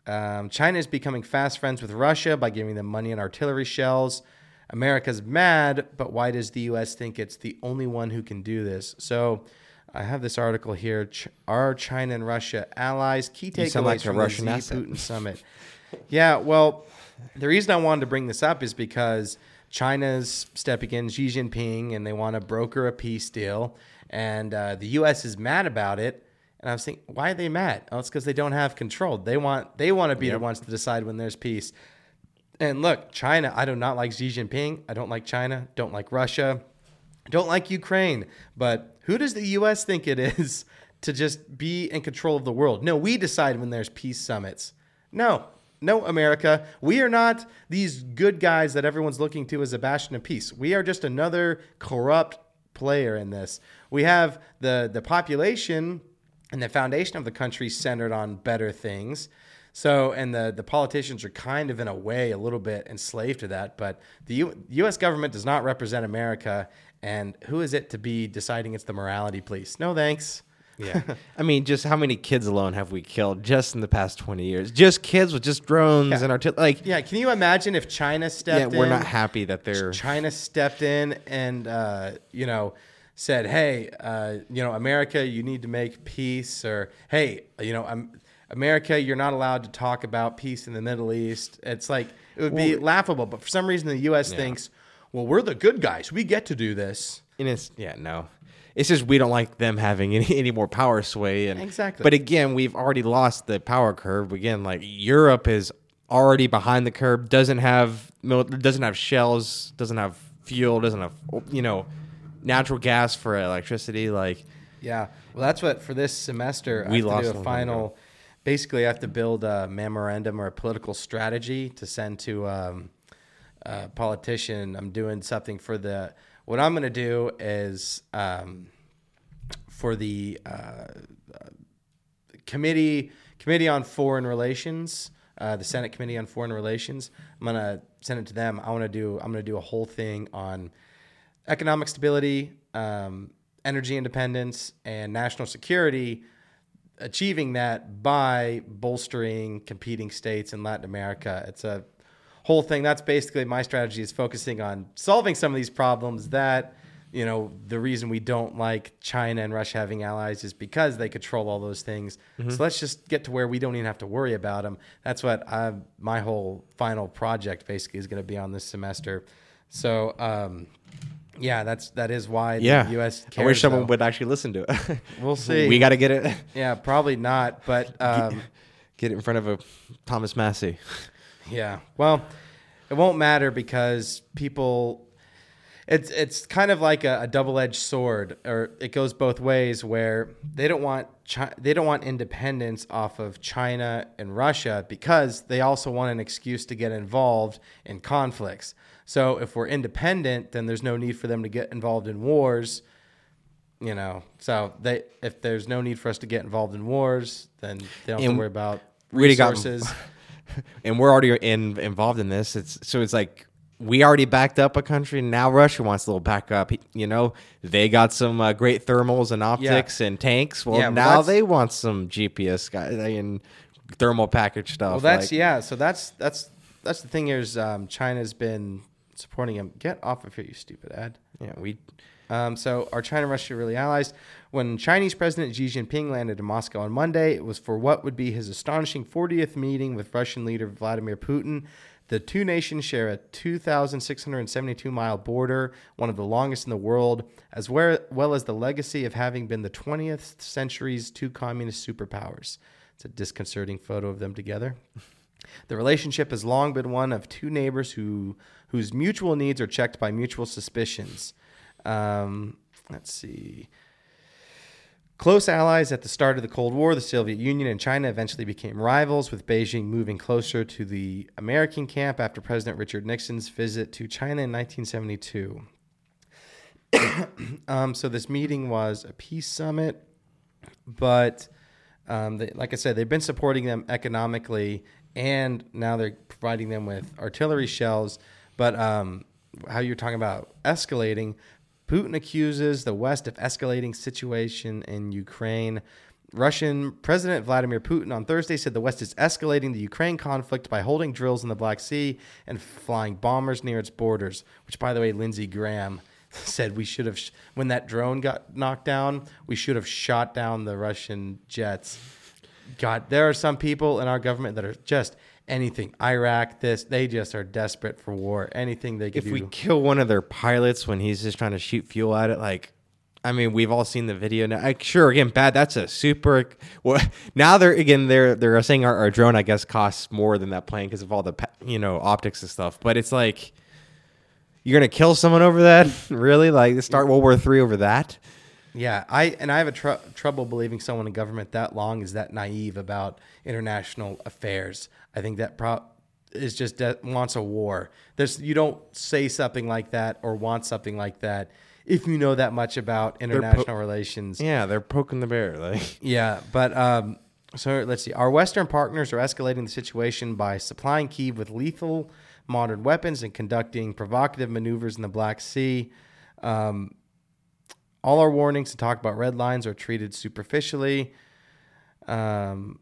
um, China is becoming fast friends with Russia by giving them money and artillery shells. America's mad, but why does the U.S. think it's the only one who can do this? So I have this article here. Ch- are China and Russia allies? Key takeaways like from Russian the Putin summit. Yeah, well, the reason I wanted to bring this up is because China's stepping in Xi Jinping and they want to broker a peace deal, and uh, the U.S. is mad about it. And I was thinking, why are they mad? Oh, it's because they don't have control. They want they want to be the ones to decide when there's peace. And look, China, I do not like Xi Jinping. I don't like China. Don't like Russia. Don't like Ukraine. But who does the U.S. think it is to just be in control of the world? No, we decide when there's peace summits. No, no, America. We are not these good guys that everyone's looking to as a bastion of peace. We are just another corrupt player in this. We have the the population and the foundation of the country centered on better things. So, and the, the politicians are kind of in a way a little bit enslaved to that. But the U, U.S. government does not represent America. And who is it to be deciding it's the morality police? No thanks. Yeah. I mean, just how many kids alone have we killed just in the past 20 years? Just kids with just drones Yeah. and artillery. Like, Yeah, can you imagine if China stepped yeah, in? we're not happy that they're. China stepped in and uh, you know said, "Hey, uh, you know, America, you need to make peace," or "Hey, you know, um, America, you're not allowed to talk about peace in the Middle East." It's like it would be laughable, but for some reason, the U.S. thinks, "Well, we're the good guys. We get to do this." And it's yeah, no. It's just we don't like them having any, any more power sway and Exactly. But again, we've already lost the power curve. Again, like Europe is already behind the curve. Doesn't have doesn't have shells. Doesn't have fuel. Doesn't have you know natural gas for electricity. Like Yeah. Well, that's what for this semester I We have lost to do a final. Basically, I have to build a memorandum or a political strategy to send to um, a politician. I'm doing something for the. What I'm going to do is um, for the uh, committee committee on foreign relations uh, the senate committee on foreign relations i'm going to send it to them i want to do i'm going to do a whole thing on economic stability um, energy independence and national security achieving that by bolstering competing states in latin america it's a whole thing that's basically my strategy is focusing on solving some of these problems that you know, the reason we don't like China and Russia having allies is because they control all those things. So let's just get to where we don't even have to worry about them. That's what I, my whole final project basically is going to be on this semester. So, um, yeah, that's that is why Yeah. the U.S. I Cares, wish someone though. would actually listen to it. We'll see. we got to get it. Yeah, probably not, but um, Get it in front of a Thomas Massie. Yeah. Well, it won't matter because people it's it's kind of like a, a double-edged sword or it goes both ways where they don't want Chi- they don't want independence off of China and Russia because they also want an excuse to get involved in conflicts. So if we're independent, then there's no need for them to get involved in wars. You know, so they if there's no need for us to get involved in wars, then they don't have to worry about already got- resources. and we're already in, involved in this. It's so it's like we already backed up a country. and Now Russia wants a little backup. You know, they got some uh, great thermals and optics and tanks. Well, Yeah, now they want some GPS guy and thermal package stuff. Well, that's like- yeah. So that's that's that's the thing. Is um, China's been supporting him. Get off of here, you stupid ad. yeah. We Um, so are China and Russia really allies? When Chinese President Xi Jinping landed in Moscow on Monday, it was for what would be his astonishing 40th meeting with Russian leader Vladimir Putin. The two nations share a 2,672 mile border, one of the longest in the world, as well, well as the legacy of having been the 20th century's two communist superpowers. It's a disconcerting photo of them together. The relationship has long been one of two neighbors who whose mutual needs are checked by mutual suspicions. Um, let's see. Close allies at the start of the Cold War, the Soviet Union and China eventually became rivals, with Beijing moving closer to the American camp after President Richard Nixon's visit to China in 1972. um, so this meeting was a peace summit, but um, they, like I said, they've been supporting them economically, and now they're providing them with artillery shells. But um, how you're talking about escalating, Putin accuses the West of escalating situation in Ukraine. Russian President Vladimir Putin on Thursday said the West is escalating the Ukraine conflict by holding drills in the Black Sea and flying bombers near its borders. Which, by the way, Lindsey Graham said we should have, sh- when that drone got knocked down, we should have shot down the Russian jets. God, there are some people in our government that are just anything. Iraq, this, they just are desperate for war. Anything they can if do. we kill one of their pilots when he's just trying to shoot fuel at it, like, I mean, we've all seen the video now. Like, sure, again, bad. That's a super. Well, now they're again they're they're saying our, our drone, I guess, costs more than that plane because of all the you know optics and stuff. But it's like you're gonna kill someone over that, really? Like start World War Three over that? Yeah, I and I have a tr- trouble believing someone in government that long is that naive about international affairs. I think that pro- is just de- wants a war. There's you don't say something like that or want something like that if you know that much about international relations. Yeah, they're poking the bear. Like, Yeah, but um, so let's see. Our Western partners are escalating the situation by supplying Kiev with lethal modern weapons and conducting provocative maneuvers in the Black Sea. Um, all our warnings to talk about red lines are treated superficially. Um,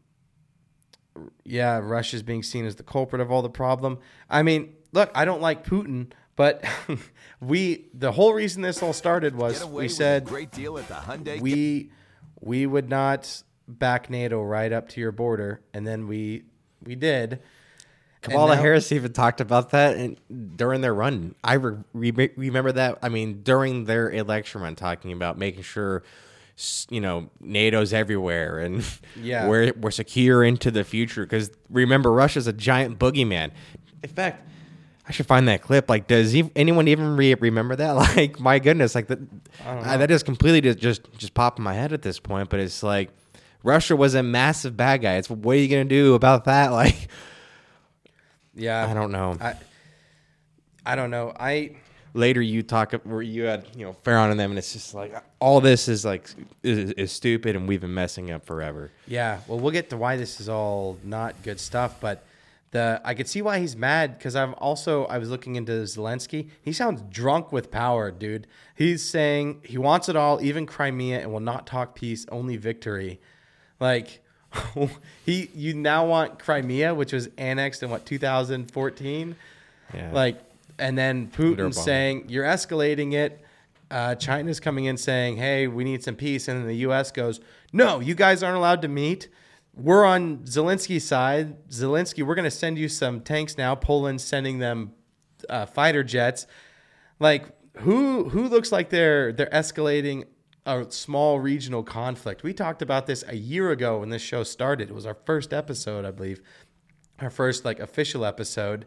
yeah, Russia's being seen as the culprit of all the problem. I mean, look, I don't like Putin, but we the whole reason this all started was we said great deal at the Hyundai. we we would not back NATO right up to your border, and then we we did. Kamala now- Harris even talked about that in, during their run. I re- re- remember that. I mean, during their election run, talking about making sure, you know, NATO's everywhere and Yeah. we're we're secure into the future. Because remember, Russia's a giant boogeyman. In fact, I should find that clip. Like, does ev- anyone even re- remember that? Like, my goodness, like that. I that is completely just, just just popped in my head at this point. But it's like Russia was a massive bad guy. It's what are you gonna do about that? Like. Yeah, I don't know. I I don't know. I later you talk where you had you know Farron and them, and it's just like all this is like is, is stupid, and we've been messing up forever. Yeah, well, we'll get to why this is all not good stuff, but the I could see why he's mad because I'm also I was looking into Zelensky. He sounds drunk with power, dude. He's saying he wants it all, even Crimea, and will not talk peace, only victory. Like he, you now want Crimea, which was annexed in what 2014, Yeah. like, and then Putin saying you're escalating it. uh, China's coming in saying, "Hey, we need some peace," and then the U.S. goes, "No, you guys aren't allowed to meet." We're on Zelensky's side. Zelensky, we're going to send you some tanks now. Poland's sending them uh, fighter jets. Like who who looks like they're they're escalating a small regional conflict. We talked about this a year ago when this show started. It was our first episode, I believe, our first like official episode.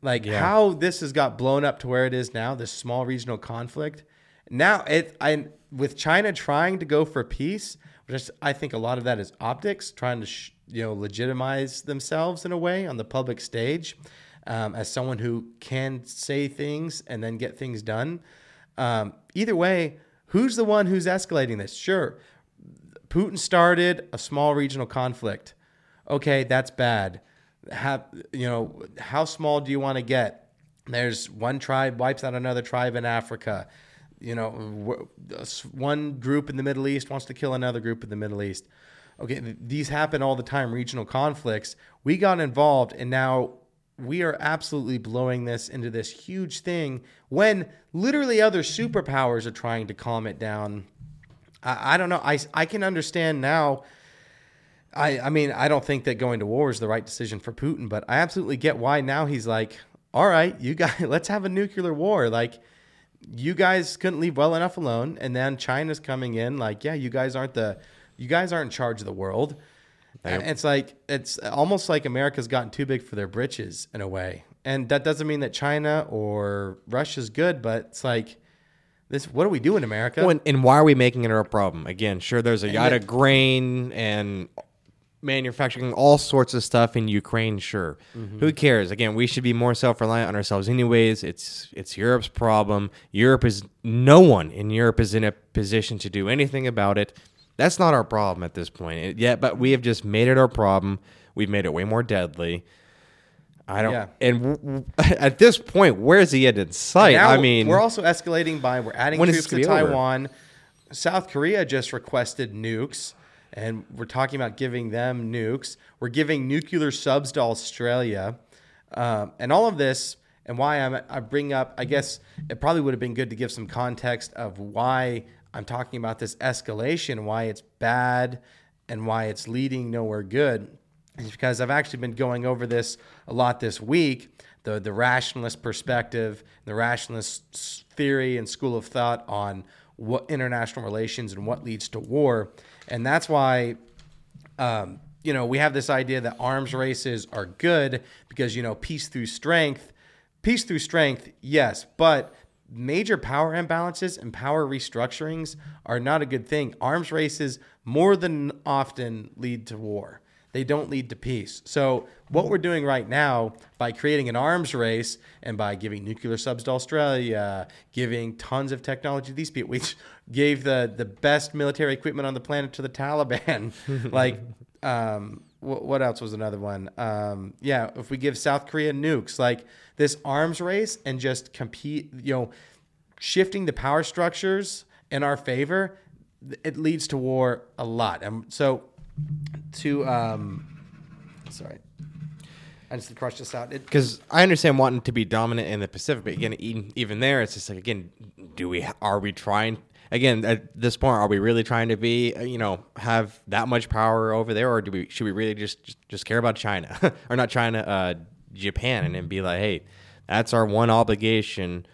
Like how this has got blown up to where it is now, this small regional conflict. Now it I with China trying to go for peace, which I think a lot of that is optics, trying to sh- you know legitimize themselves in a way on the public stage um, as someone who can say things and then get things done. Um, either way, who's the one who's escalating this? Sure, Putin started a small regional conflict. Okay, that's bad. Have you know how small do you want to get? There's one tribe wipes out another tribe in Africa. You know, one group in the Middle East wants to kill another group in the Middle East. Okay, these happen all the time, regional conflicts. We got involved, and now we are absolutely blowing this into this huge thing when literally other superpowers are trying to calm it down. I, I don't know. I, I can understand now. I, I mean, I don't think that going to war is the right decision for Putin, but I absolutely get why now he's like, all right, you guys, let's have a nuclear war. Like, you guys couldn't leave well enough alone, and then China's coming in. Like, yeah, you guys aren't the, you guys aren't in charge of the world. And It's like it's almost like America's gotten too big for their britches in a way, and that doesn't mean that China or Russia's good, but it's like this. What do we do in America? Well, and, and why are we making it our problem? Again, sure, there's a yacht it- of grain and manufacturing all sorts of stuff in Ukraine. Sure, Mm-hmm. who cares? Again, we should be more self-reliant on ourselves, anyways. It's it's Europe's problem. Europe is no one in Europe is in a position to do anything about it. That's not our problem at this point. Yeah, but we have just made it our problem. We've made it way more deadly. I don't. Yeah. And w- w- at this point, where's the end in sight? I mean, we're also escalating by we're adding troops to gonna over? Taiwan. South Korea just requested nukes, and we're talking about giving them nukes. We're giving nuclear subs to Australia, um, and all of this. And why I'm, I bring up, I guess it probably would have been good to give some context of why I'm talking about this escalation, why it's bad, and why it's leading nowhere good is because I've actually been going over this a lot this week the, the rationalist perspective, the rationalist theory and school of thought on what international relations and what leads to war. And that's why um, you know, we have this idea that arms races are good because, you know, peace through strength, peace through strength, yes, but major power imbalances and power restructurings are not a good thing. Arms races more than often lead to war. They don't lead to peace. So, what we're doing right now by creating an arms race and by giving nuclear subs to Australia, giving tons of technology to these people, we gave the, the best military equipment on the planet to the Taliban. like, um, what, else was another one? Um, yeah, if we give South Korea nukes, like this arms race and just compete, you know, shifting the power structures in our favor, it leads to war a lot. And so, to um, sorry, I just crushed this out. Because I understand wanting to be dominant in the Pacific, but again, even, even there, it's just like again, do we are we trying? Again, at this point, are we really trying to be, uh, you know, have that much power over there, or do we should we really just just, just care about China or not China, uh, Japan, and then be like, hey, that's our one obligation.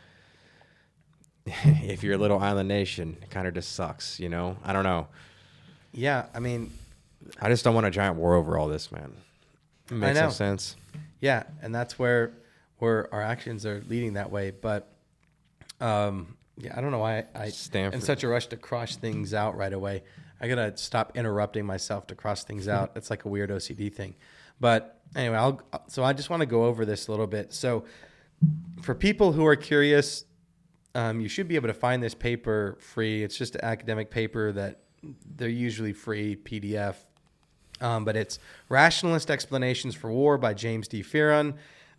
if you're a little island nation, it kind of just sucks, you know. I don't know. yeah, I mean, I just don't want a giant war over all this, man. It makes no sense. Yeah, and that's where where our actions are leading that way. But um, yeah, I don't know why I, I in such a rush to cross things out right away. I gotta stop interrupting myself to cross things out. It's like a weird OCD thing. But anyway, I'll so I just want to go over this a little bit. So for people who are curious, um, you should be able to find this paper free. It's just an academic paper that they're usually free PDF. Um, but it's Rationalist Explanations for War by James D. Fearon.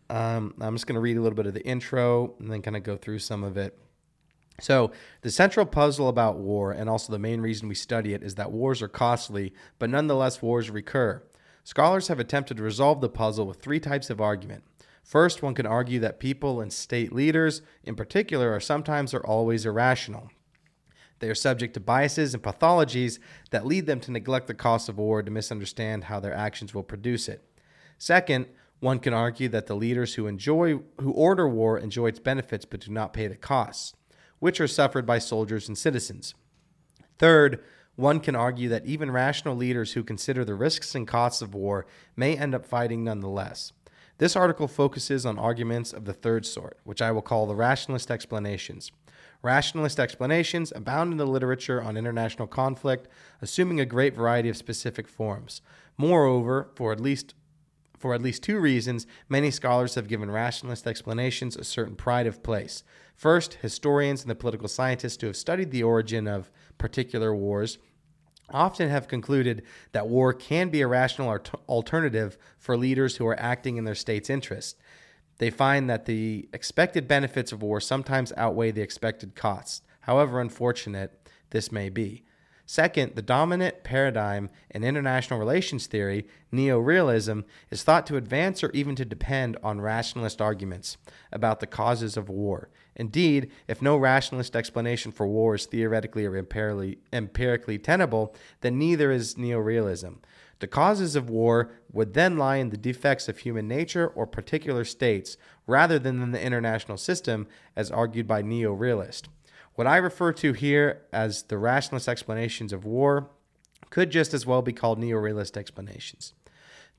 Um, I'm just going to read a little bit of the intro and then kind of go through some of it. So, the central puzzle about war, and also the main reason we study it, is that wars are costly, but nonetheless, wars recur. Scholars have attempted to resolve the puzzle with three types of argument. First, one can argue that people and state leaders, in particular, are sometimes or always irrational. They are subject to biases and pathologies that lead them to neglect the cost of war to misunderstand how their actions will produce it. Second, one can argue that the leaders who enjoy who order war enjoy its benefits but do not pay the costs, which are suffered by soldiers and citizens. Third, one can argue that even rational leaders who consider the risks and costs of war may end up fighting nonetheless. This article focuses on arguments of the third sort, which I will call the rationalist explanations. Rationalist explanations abound in the literature on international conflict, assuming a great variety of specific forms. Moreover, for at least for at least two reasons, many scholars have given rationalist explanations a certain pride of place. First, historians and the political scientists who have studied the origin of particular wars often have concluded that war can be a rational alternative for leaders who are acting in their state's interest. They find that the expected benefits of war sometimes outweigh the expected costs, however unfortunate this may be. Second, the dominant paradigm in international relations theory, neorealism, is thought to advance or even to depend on rationalist arguments about the causes of war. Indeed, if no rationalist explanation for war is theoretically or empirically, tenable, then neither is neorealism. The causes of war would then lie in the defects of human nature or particular states, rather than in the international system, as argued by neorealist. What I refer to here as the rationalist explanations of war could just as well be called neo-realist explanations.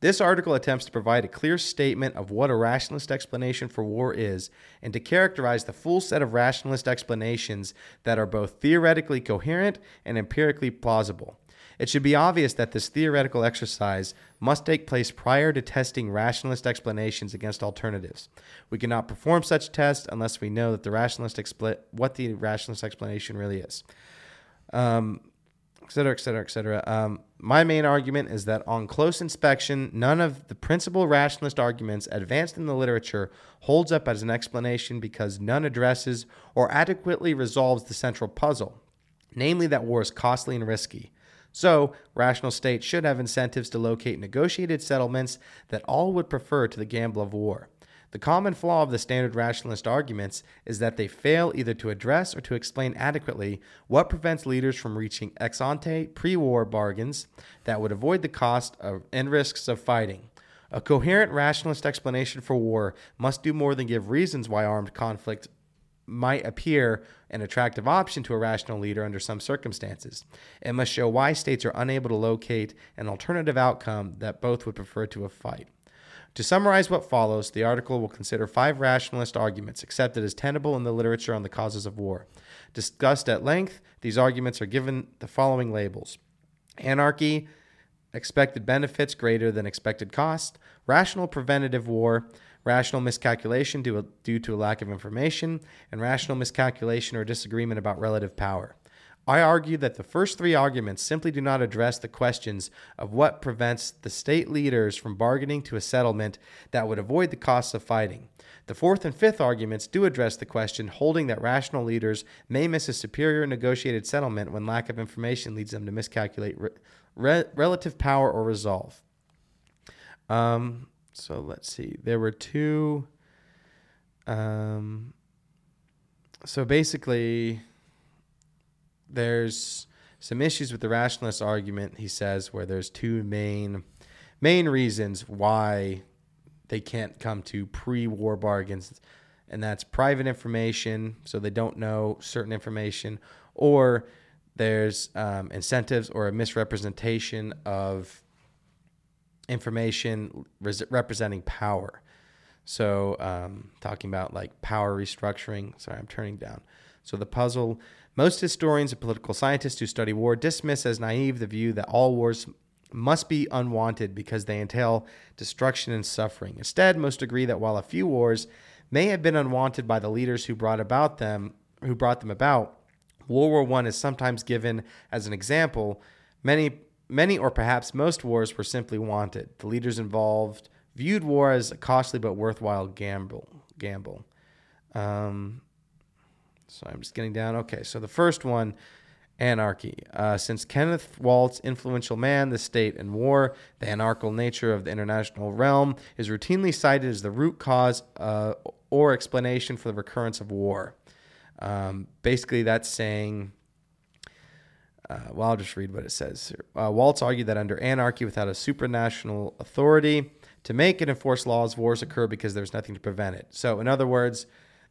This article attempts to provide a clear statement of what a rationalist explanation for war is and to characterize the full set of rationalist explanations that are both theoretically coherent and empirically plausible. It should be obvious that this theoretical exercise must take place prior to testing rationalist explanations against alternatives. We cannot perform such tests unless we know that the rationalist expl- what the rationalist explanation really is. Um, et cetera, et cetera, et cetera. Um, my main argument is that on close inspection, none of the principal rationalist arguments advanced in the literature holds up as an explanation because none addresses or adequately resolves the central puzzle, namely that war is costly and risky. So, rational states should have incentives to locate negotiated settlements that all would prefer to the gamble of war. The common flaw of the standard rationalist arguments is that they fail either to address or to explain adequately what prevents leaders from reaching ex ante pre war bargains that would avoid the cost of, and risks of fighting. A coherent rationalist explanation for war must do more than give reasons why armed conflict might appear an attractive option to a rational leader under some circumstances. It must show why states are unable to locate an alternative outcome that both would prefer to a fight. To summarize what follows, the article will consider five rationalist arguments accepted as tenable in the literature on the causes of war. Discussed at length, these arguments are given the following labels anarchy, expected benefits greater than expected cost, rational preventative war, rational miscalculation due, due to a lack of information, and rational miscalculation or disagreement about relative power. I argue that the first three arguments simply do not address the questions of what prevents the state leaders from bargaining to a settlement that would avoid the costs of fighting. The fourth and fifth arguments do address the question, holding that rational leaders may miss a superior negotiated settlement when lack of information leads them to miscalculate re- re- relative power or resolve. Um, so let's see. There were two. Um, so basically, there's some issues with the rationalist argument. He says where there's two main main reasons why they can't come to pre-war bargains, and that's private information, so they don't know certain information, or there's um, incentives or a misrepresentation of information res- representing power. So, um, talking about like power restructuring. Sorry, I'm turning down. So, the puzzle most historians and political scientists who study war dismiss as naive the view that all wars must be unwanted because they entail destruction and suffering. Instead, most agree that while a few wars may have been unwanted by the leaders who brought about them, who brought them about, World War One is sometimes given as an example. Many Many or perhaps most wars were simply wanted. The leaders involved viewed war as a costly but worthwhile gamble. Gamble. Um, so I'm just getting down. Okay, so the first one Anarchy. Uh, since Kenneth Waltz's influential man, the state and war, the anarchical nature of the international realm is routinely cited as the root cause uh, or explanation for the recurrence of war. Um, basically, that's saying uh, well, I'll just read what it says. Uh, Waltz argued that under anarchy, without a supranational authority to make and enforce laws, wars occur because there's nothing to prevent it. So, in other words,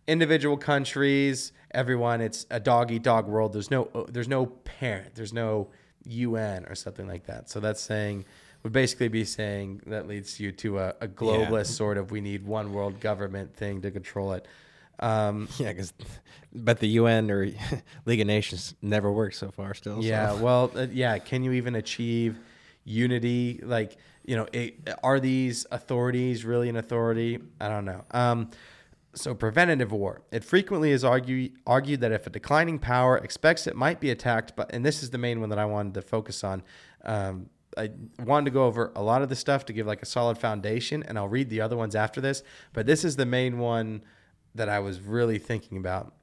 individual countries, everyone, it's a dog eat dog world. There's no, uh, there's no parent. There's no UN or something like that. So that's saying would basically be saying that leads you to a, a globalist sort of we need one world government thing to control it. Um, Yeah, because but the UN or League of Nations never worked so far. Still, so. Yeah, well, uh, yeah. Can you even achieve unity? Like, you know, it, are these authorities really an authority? I don't know. Um, so, preventative war. It frequently is argue, argued that if a declining power expects it might be attacked, but and this is the main one that I wanted to focus on. Um, I wanted to go over a lot of the stuff to give like a solid foundation, and I'll read the other ones after this. But this is the main one that I was really thinking about.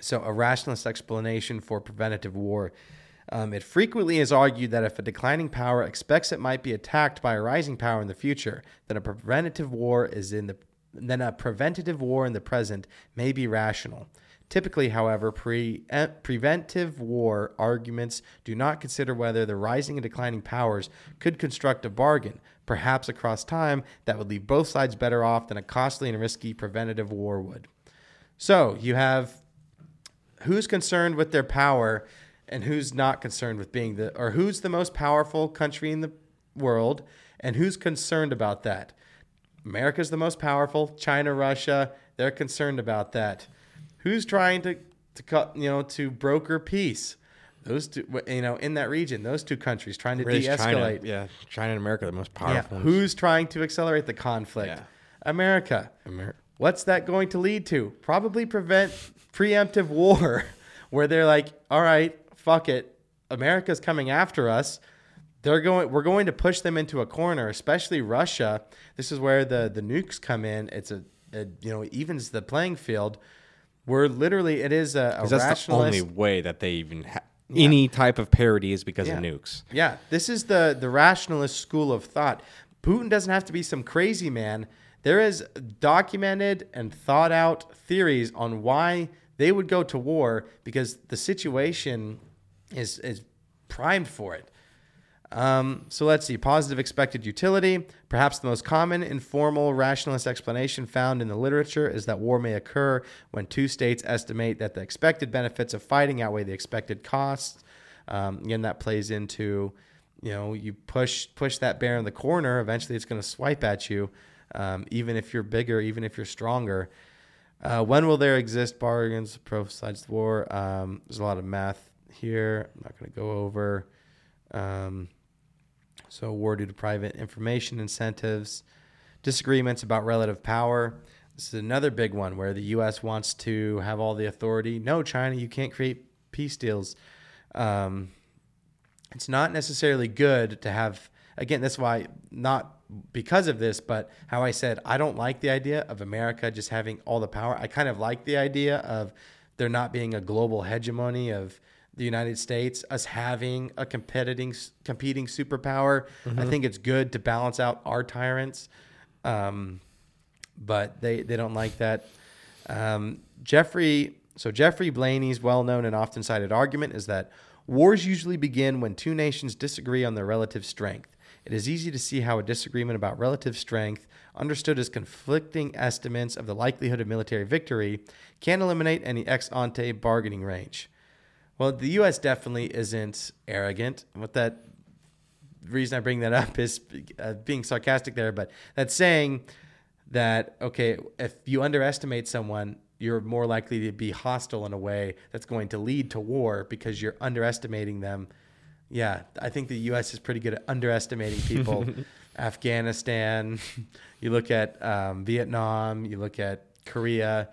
So, a rationalist explanation for preventative war. Um, it frequently is argued that if a declining power expects it might be attacked by a rising power in the future, then a preventative war is in the then a preventative war in the present may be rational. Typically, however, pre- eh, preventive war arguments do not consider whether the rising and declining powers could construct a bargain, perhaps across time, that would leave both sides better off than a costly and risky preventative war would. So you have who's concerned with their power and who's not concerned with being the or who's the most powerful country in the world and who's concerned about that? America's the most powerful china russia they're concerned about that. Who's trying to to cut you know to broker peace those two you know in that region those two countries trying to de-escalate China, yeah, China and America the most yeah. powerful. who's trying to accelerate the conflict Yeah. america Amer- What's that going to lead to? Probably prevent preemptive war, where they're like, "All right, fuck it, America's coming after us. They're going. We're going to push them into a corner, especially Russia. This is where the the nukes come in. It's a, a you know evens the playing field. We're literally it is a, a that's the only way that they even ha- any type of parody is because of nukes. Yeah, this is the the rationalist school of thought. Putin doesn't have to be some crazy man. There is documented and thought out theories on why they would go to war because the situation is is primed for it. Um, so let's see. Positive expected utility. Perhaps the most common informal rationalist explanation found in the literature is that war may occur when two states estimate that the expected benefits of fighting outweigh the expected costs. Um, again, that plays into, you know, you push push that bear in the corner. Eventually, it's going to swipe at you, um, even if you're bigger, even if you're stronger. Uh, when will there exist bargains pro sides the war? Um, there's a lot of math here. I'm not going to go over. Um, so, war due to private information incentives, disagreements about relative power. This is another big one where the U.S. wants to have all the authority. No, China, you can't create peace deals. Um, it's not necessarily good to have, again, that's why, not because of this, but how I said, I don't like the idea of America just having all the power. I kind of like the idea of there not being a global hegemony of the United States, us having a competing competing superpower. I think it's good to balance out our tyrants, um, but they they don't like that. Um, Geoffrey, so Geoffrey Blainey's well-known and often cited argument is that wars usually begin when two nations disagree on their relative strength. It is easy to see how a disagreement about relative strength, understood as conflicting estimates of the likelihood of military victory, can eliminate any ex ante bargaining range. Well, the U.S. definitely isn't arrogant. What that reason I bring that up is uh, being sarcastic there, but that's saying that okay, if you underestimate someone, you're more likely to be hostile in a way that's going to lead to war because you're underestimating them. Yeah, I think the U.S. is pretty good at underestimating people. Afghanistan, you look at um, Vietnam, you look at Korea.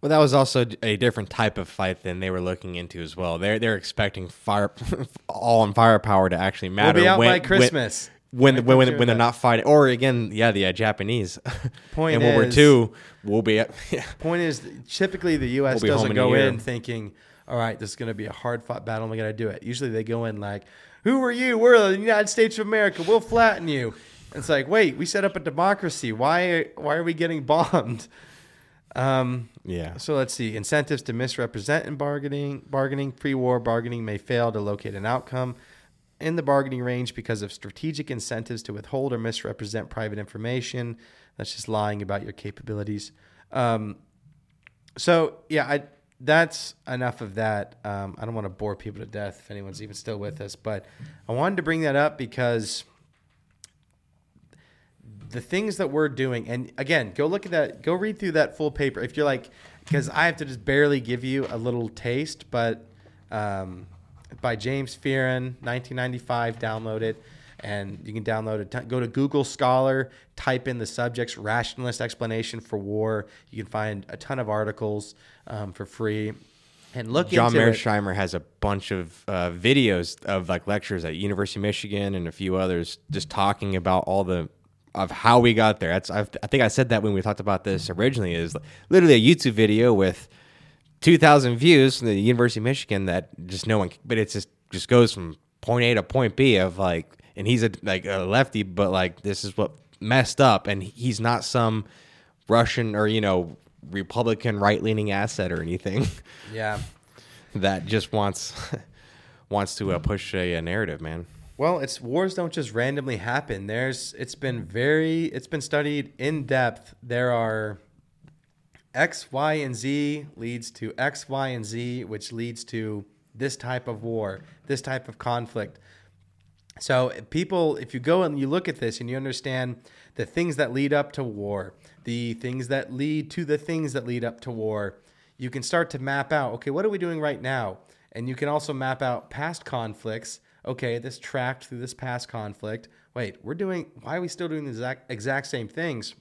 Well, that was also a different type of fight than they were looking into as well. They're they're expecting fire, all on firepower to actually matter. We'll be out when, by Christmas. When When when when, when, they're not fighting, or again, yeah, the uh, Japanese. Point in World War II, we'll be. Yeah. Point is, typically the U.S. We'll doesn't go in thinking, all right, this is going to be a hard fought battle. and We got to do it. Usually they go in like, who are you? We're the United States of America. We'll flatten you. It's like, wait, we set up a democracy. Why, why are we getting bombed? Um, Yeah. so let's see. Incentives to misrepresent in bargaining. Bargaining pre-war bargaining may fail to locate an outcome in the bargaining range because of strategic incentives to withhold or misrepresent private information. That's just lying about your capabilities. Um, so yeah, I that's enough of that. Um, I don't want to bore people to death if anyone's even still with us, but I wanted to bring that up because the things that we're doing and again go look at that go read through that full paper if you're like because i have to just barely give you a little taste but um, by james fearon 1995 download it and you can download it go to google scholar type in the subject's rationalist explanation for war you can find a ton of articles um, for free and look John. Mearsheimer has a bunch of uh, videos of like lectures at University of Michigan and a few others, just talking about all the of how we got there. That's I've, I think I said that when we talked about this originally. Is literally a YouTube video with two thousand views from the University of Michigan that just no one, but it just just goes from point A to point B of like, and he's a like a lefty, but like this is what messed up, and he's not some Russian or you know Republican right leaning asset or anything. yeah that just wants wants to uh, push a, a narrative, man. Well, it's wars don't just randomly happen. There's it's been very it's been studied in depth. There are X, Y, and Z leads to X, Y, and Z, which leads to this type of war, this type of conflict. So people, if you go and you look at this and you understand the things that lead up to war, the things that lead to the things that lead up to war, you can start to map out, okay, what are we doing right now? And you can also map out past conflicts. Okay, this tracked through this past conflict. Wait, we're doing, why are we still doing the exact, exact same things?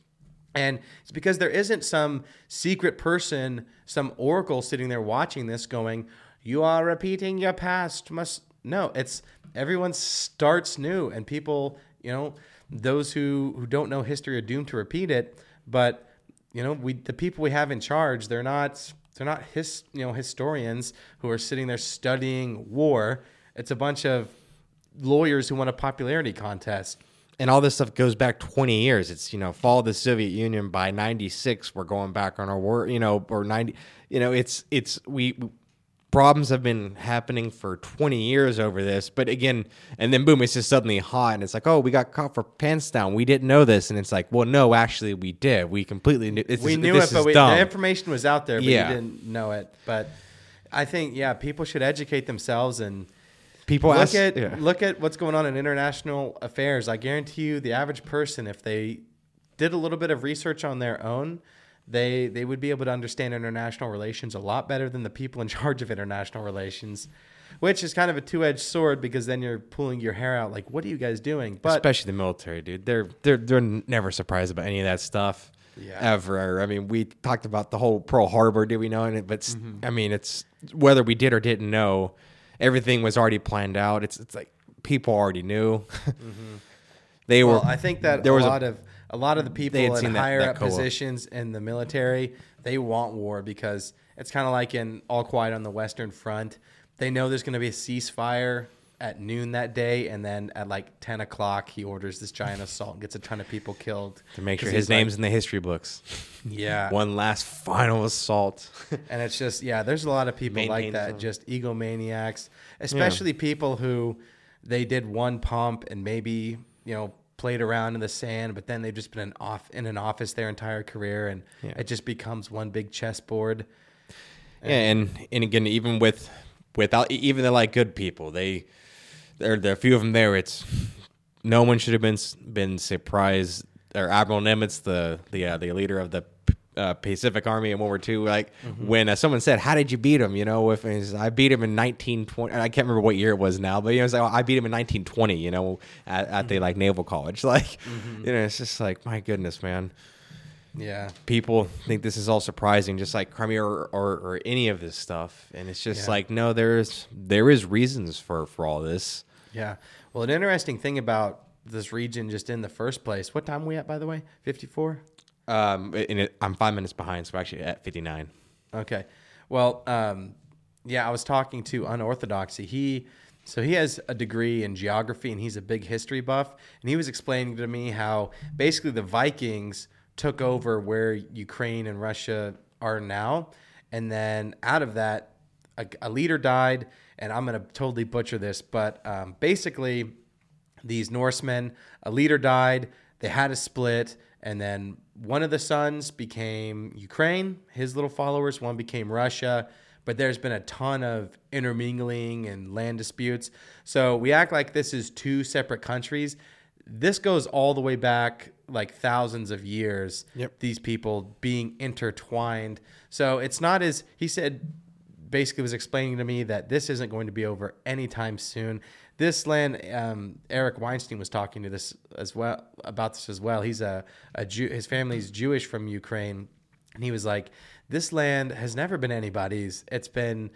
And it's because there isn't some secret person, some oracle sitting there watching this going, you are repeating your past. Must no, it's everyone starts new and people, you know, those who, who don't know history are doomed to repeat it. But, you know, we the people we have in charge, they're not they're not his you know historians who are sitting there studying war. It's a bunch of lawyers who want a popularity contest. And all this stuff goes back 20 years. It's, you know, fall of the Soviet Union by 96, we're going back on our war, you know, or 90, you know, it's, it's, we, problems have been happening for 20 years over this. But again, and then boom, it's just suddenly hot. And it's like, oh, we got caught for pants down. We didn't know this. And it's like, well, no, actually, we did. We completely knew. It's, we knew it, but we, the information was out there, but Yeah. you didn't know it. But I think, yeah, people should educate themselves and People look ask, at yeah. look at what's going on in international affairs. I guarantee you, the average person, if they did a little bit of research on their own, they they would be able to understand international relations a lot better than the people in charge of international relations. Which is kind of a two-edged sword because then you're pulling your hair out. Like, what are you guys doing? But especially the military, dude. They're they're they're never surprised about any of that stuff. Yeah. Ever. I mean, we talked about the whole Pearl Harbor, did we know it? But Mm-hmm. I mean, it's whether we did or didn't know, everything was already planned out. It's it's like people already knew. they were. Mm-hmm. Well, I think that there a was a- lot of a lot of the people in that- higher that up co-op. positions in the military, they want war because it's kind of like in All Quiet on the Western Front. They know there's going to be a ceasefire at noon that day, and then at like ten o'clock, he orders this giant assault and gets a ton of people killed to make sure his he's like- name's in the history books. yeah. One last final assault. And it's just yeah, there's a lot of people like that, just egomaniacs, especially people who they did one pump and maybe you know played around in the sand, but then they've just been in off in an office their entire career, and Yeah. it just becomes one big chessboard. Yeah, and and again, even with without even the like good people, they there there are a few of them there. It's no one should have been been surprised. Or Admiral Nimitz, the the uh, the leader of the uh, Pacific Army in World War II, like when uh, someone said, "How did you beat him?" You know, if says, I beat him in 1920. I can't remember what year it was now, but you know, it's like, oh, I beat him in 1920. You know, at, at the like naval college. Like, you know, it's just like my goodness, man Yeah, people think this is all surprising, just like Crimea or, or, or any of this stuff. And it's just Yeah. like, no, there's there is reasons for for all this. Yeah. Well, an interesting thing about this region, just in the first place. What time are we at, by the way? Fifty four. Um, and it, I'm five minutes behind, so I'm actually at 59. Okay. Well, um, yeah, I was talking to Unorthodoxy. He so he has a degree in geography and he's a big history buff. And he was explaining to me how basically the Vikings took over where Ukraine and Russia are now, and then out of that, a, a leader died. And I'm gonna totally butcher this, but um, basically, these Norsemen, a leader died. They had a split, and then one of the sons became Ukraine, his little followers. One became Russia. But there's been a ton of intermingling and land disputes. So we act like this is two separate countries. This goes all the way back like thousands of years. Yep. These people being intertwined. So it's not as he said basically was explaining to me that this isn't going to be over anytime soon. This land, um, Eric Weinstein was talking to this as well about this as well. He's a, a Jew. His family's Jewish from Ukraine, and he was like, "This land has never been anybody's. It's been,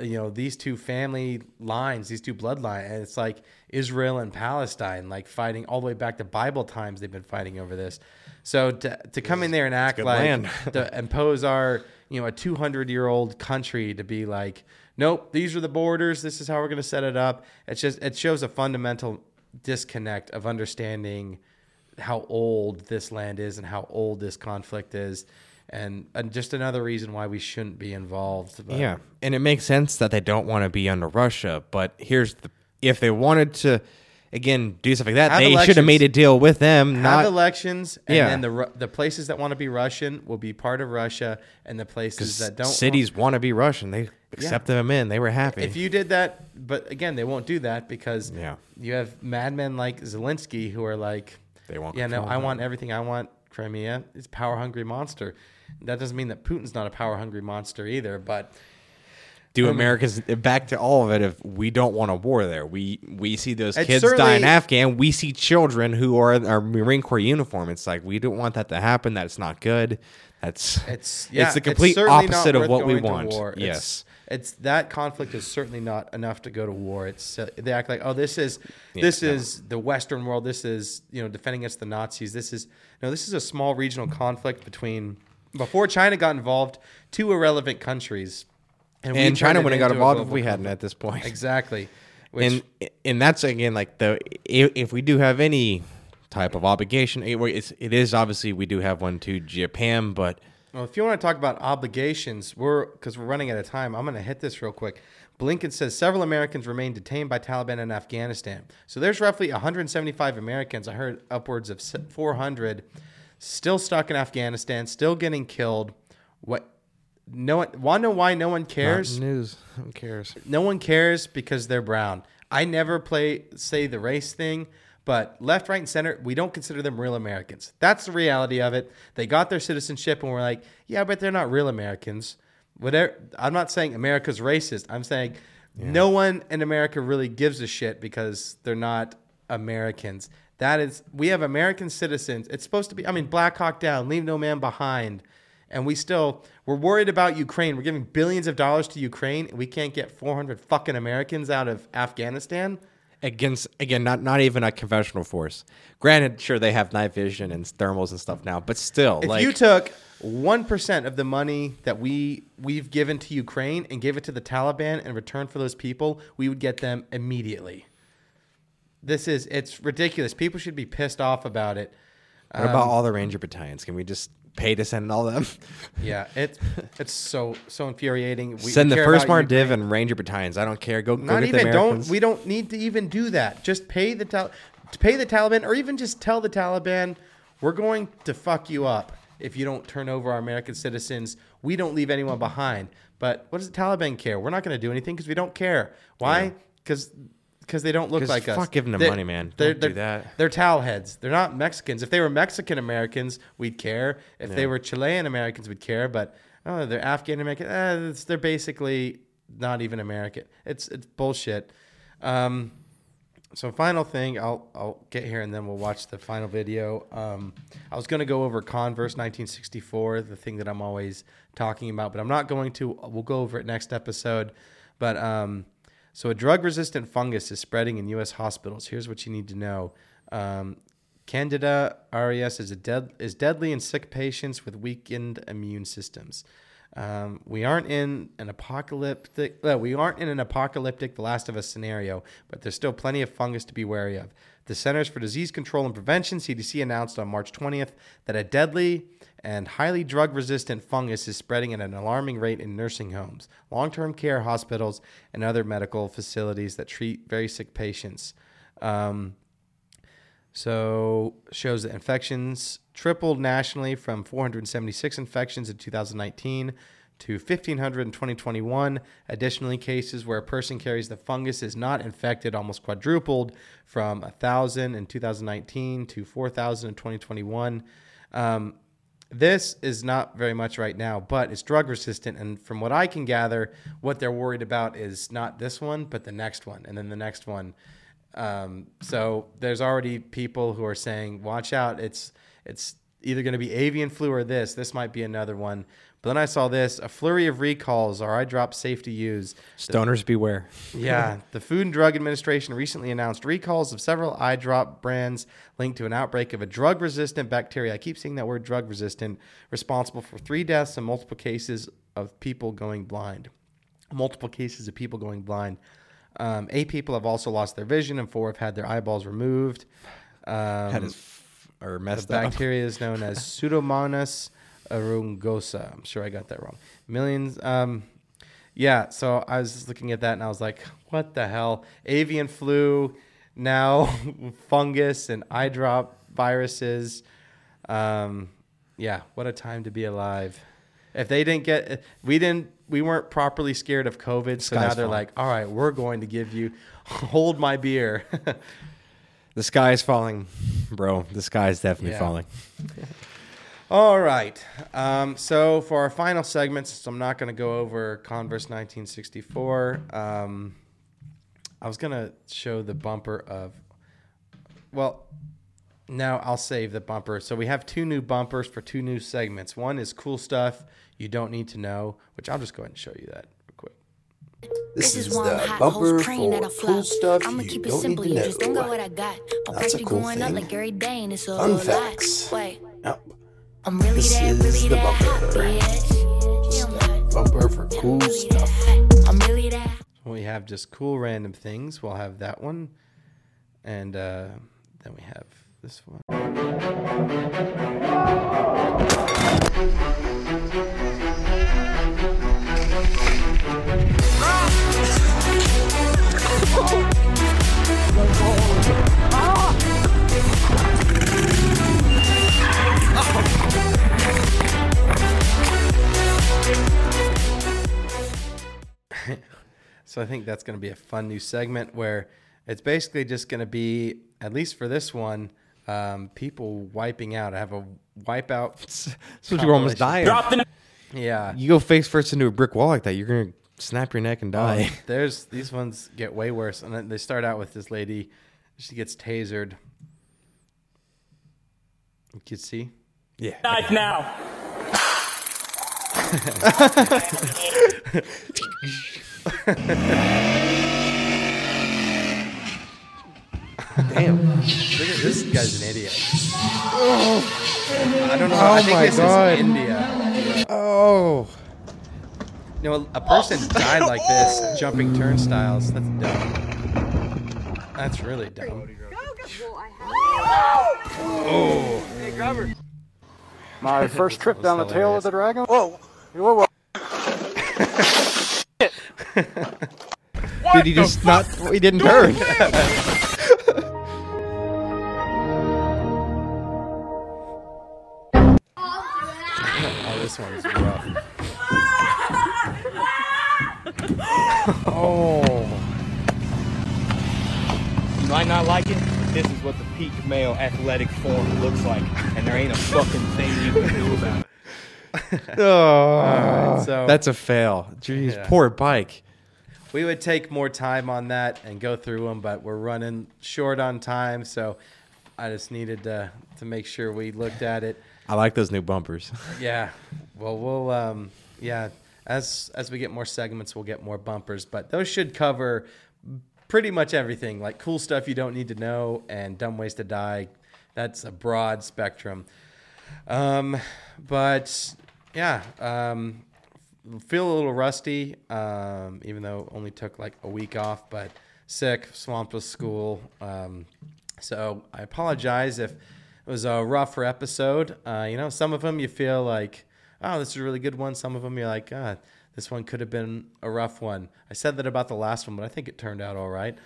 you know, these two family lines, these two bloodlines, and it's like Israel and Palestine, like fighting all the way back to Bible times. They've been fighting over this. So to to come in there and act like to impose our you know a 200 year old country to be like nope these are the borders this is how we're going to set it up it's just it shows a fundamental disconnect of understanding how old this land is and how old this conflict is and, and just another reason why we shouldn't be involved but Yeah, and it makes sense that they don't want to be under Russia. But here's the: if they wanted to, again, do stuff like that, Have they should have made a deal with them. have Not elections and Yeah. then the the places that want to be Russian will be part of Russia and the places that don't cities want to be Russian. They accepted them in. They were happy. If you did that, but again, they won't do that because Yeah. you have madmen like Zelensky who are like, They want yeah, no, I want everything. I want Crimea. It's power hungry monster. That doesn't mean that Putin's not a power hungry monster either. But do Americans back to all of it if we don't want a war there. We we see those kids die in Afghan. We see children who are in our Marine Corps uniform. It's like we don't want that to happen. That's not good. That's it's yeah, it's the complete not opposite of what we want. war. It's- Yes. It's, that conflict is certainly not enough to go to war. It's uh, they act like oh this is this no. is the Western world. This is you know defending against the Nazis. This is no this is a small regional conflict between before China got involved two irrelevant countries. We and China wouldn't have got involved if we hadn't at this point. Exactly. Which, and and that's again like the if, if we do have any type of obligation, it, it's, it is obviously we do have one to Japan, but Well, if you want to talk about obligations, we're because we're running out of time. I'm going to hit this real quick. Blinken says several Americans remain detained by Taliban in Afghanistan. So there's roughly 175 Americans. I heard upwards of 400 still stuck in Afghanistan, still getting killed. What? No one. Want to know why no one cares? Not news. Who cares? No one cares because they're brown. I never play say the race thing, but left, right, and center, we don't consider them real Americans. That's the reality of it. They got their citizenship, and we're like, yeah, but they're not real Americans. Whatever. I'm not saying America's racist. I'm saying no one in America really gives a shit because they're not Americans. That is, we have American citizens. It's supposed to be. I mean, Black Hawk Down, leave no man behind and we still we're worried about Ukraine. We're giving billions of dollars to Ukraine, and we can't get 400 fucking Americans out of Afghanistan. Against again, not not even a conventional force. Granted, sure they have night vision and thermals and stuff now, but still, If like you took one percent of the money that we we've given to Ukraine and gave it to the Taliban in return for those people, we would get them immediately. This is it's ridiculous. People should be pissed off about it. what about um, all the ranger battalions? Can we just pay to send all them? Yeah, it's it's so so infuriating. We, send the first Mar Div and ranger battalions. I don't care. Go, go Not get the even don't we don't need to even do that. Just pay the Tal- to pay the Taliban, or even just tell the Taliban, we're going to fuck you up if you don't turn over our American citizens. We don't leave anyone behind. But what does the Taliban care? We're not going to do anything because we don't care. Why? Because because they don't look like us. fuck giving them They're- money, man. They're, Don't do they're- that. They're towel heads. They're not Mexicans. If they were Mexican Americans, we'd care. If they were Chilean Americans, we'd care. But oh, they're Afghan American. Eh, they're basically not even American. It's it's bullshit. Um, so final thing, I'll I'll get here and then we'll watch the final video. Um, I was going to go over Converse 1964, the thing that I'm always talking about, but I'm not going to. We'll go over it next episode. But um, so a drug-resistant fungus is spreading in U.S. hospitals. Here's what you need to know: um, Candida auris is dead is deadly in sick patients with weakened immune systems. Um, we aren't in an apocalyptic. Uh, we aren't in an apocalyptic The Last of Us scenario, but there's still plenty of fungus to be wary of. The Centers for Disease Control and Prevention (CDC) announced on March 20th that a deadly and highly drug-resistant fungus is spreading at an alarming rate in nursing homes, long-term care hospitals, and other medical facilities that treat very sick patients. Um, so shows that infections tripled nationally from 476 infections in 2019 to 1500 in 2021. Additionally, cases where a person carries the fungus is not infected almost quadrupled from 1,000 in 2019 to 4,000 in 2021. Um, this is not very much right now, but it's drug resistant. And from what I can gather, what they're worried about is not this one, but the next one, and then the next one. Um, so there's already people who are saying, "Watch out! It's it's either going to be avian flu or this. This might be another one." But then I saw this: a flurry of recalls are eye drops safe to use. Stoners beware. Yeah, the Food and Drug Administration recently announced recalls of several eye drop brands linked to an outbreak of a drug resistant bacteria. I keep seeing that word drug resistant, responsible for three deaths and multiple cases of people going blind. Multiple cases of people going blind. Um, eight people have also lost their vision, and four have had their eyeballs removed. Um, Had his f- or the messed up. bacteria is known as Pseudomonas aeruginosa. I'm sure I got that wrong. Millions. Um, yeah. So I was just looking at that and I was like, what the hell? Avian flu, now fungus and eye drop viruses. Um, yeah. What a time to be alive. If they didn't get, we didn't, we weren't properly scared of COVID. So now they're falling. like, all right, we're going to give you, hold my beer. The sky is falling, bro. The sky is definitely Yeah. falling. All right. Um, so for our final segment, since I'm not going to go over Converse 1964, um, I was going to show the bumper of. Well, now I'll save the bumper. So we have two new bumpers for two new segments. One is cool stuff you don't need to know, which I'll just go ahead and show you that real quick. This, is, the bumper for cool stuff I'ma you keep it don't simple. need You to just don't know. got what I got. My That's price a cool going up thing. like every day, and it's a Fun lot. facts. Wait, Yep. I'm really This that, is really the bumper. bitch. Yeah, I'm hot. Bumper for cool really stuff. that. I'm really that. We have just cool random things. We'll have that one. And uh, then we have this one. So I think that's going to be a fun new segment where it's basically just going to be, at least for this one, um, people wiping out. I have a wipeout. So you're almost dying. Yeah. You go face first into a brick wall like that, you're gonna snap your neck and die. Oh, there's these ones get way worse, and then they start out with this lady. She gets tasered. You can see. yeah. Knife now. Damn. Look at this guy's an idiot. Oh. I don't know. Oh I think my this God. is India. Oh. You know, a person died like this, oh. jumping turnstiles. That's dumb. That's really dumb. Oh. Hey, grabber. My first trip down the tail of the dragon. Whoa. Whoa, whoa. Did he just not? He didn't turn. Oh, this one's rough. Oh. You might not like it, but this is what the peak male athletic form looks like, and there ain't a fucking thing you can do about it. oh. right, so- That's a fail. Jeez, Yeah. poor bike. We would take more time on that and go through them, but we're running short on time, so I just needed to to make sure we looked at it. I like those new bumpers. Yeah. Well, we'll um yeah, as as we get more segments, we'll get more bumpers, but those should cover pretty much everything, like cool stuff you don't need to know and dumb ways to die. That's a broad spectrum. Um but yeah, um feel a little rusty, um, even though only took like a week off, but sick, swamped with school. Um, so I apologize if it was a rougher episode. Uh, you know, some of them you feel like, oh, this is a really good one. Some of them you're like, ah, this one could have been a rough one. I said that about the last one, but I think it turned out all right.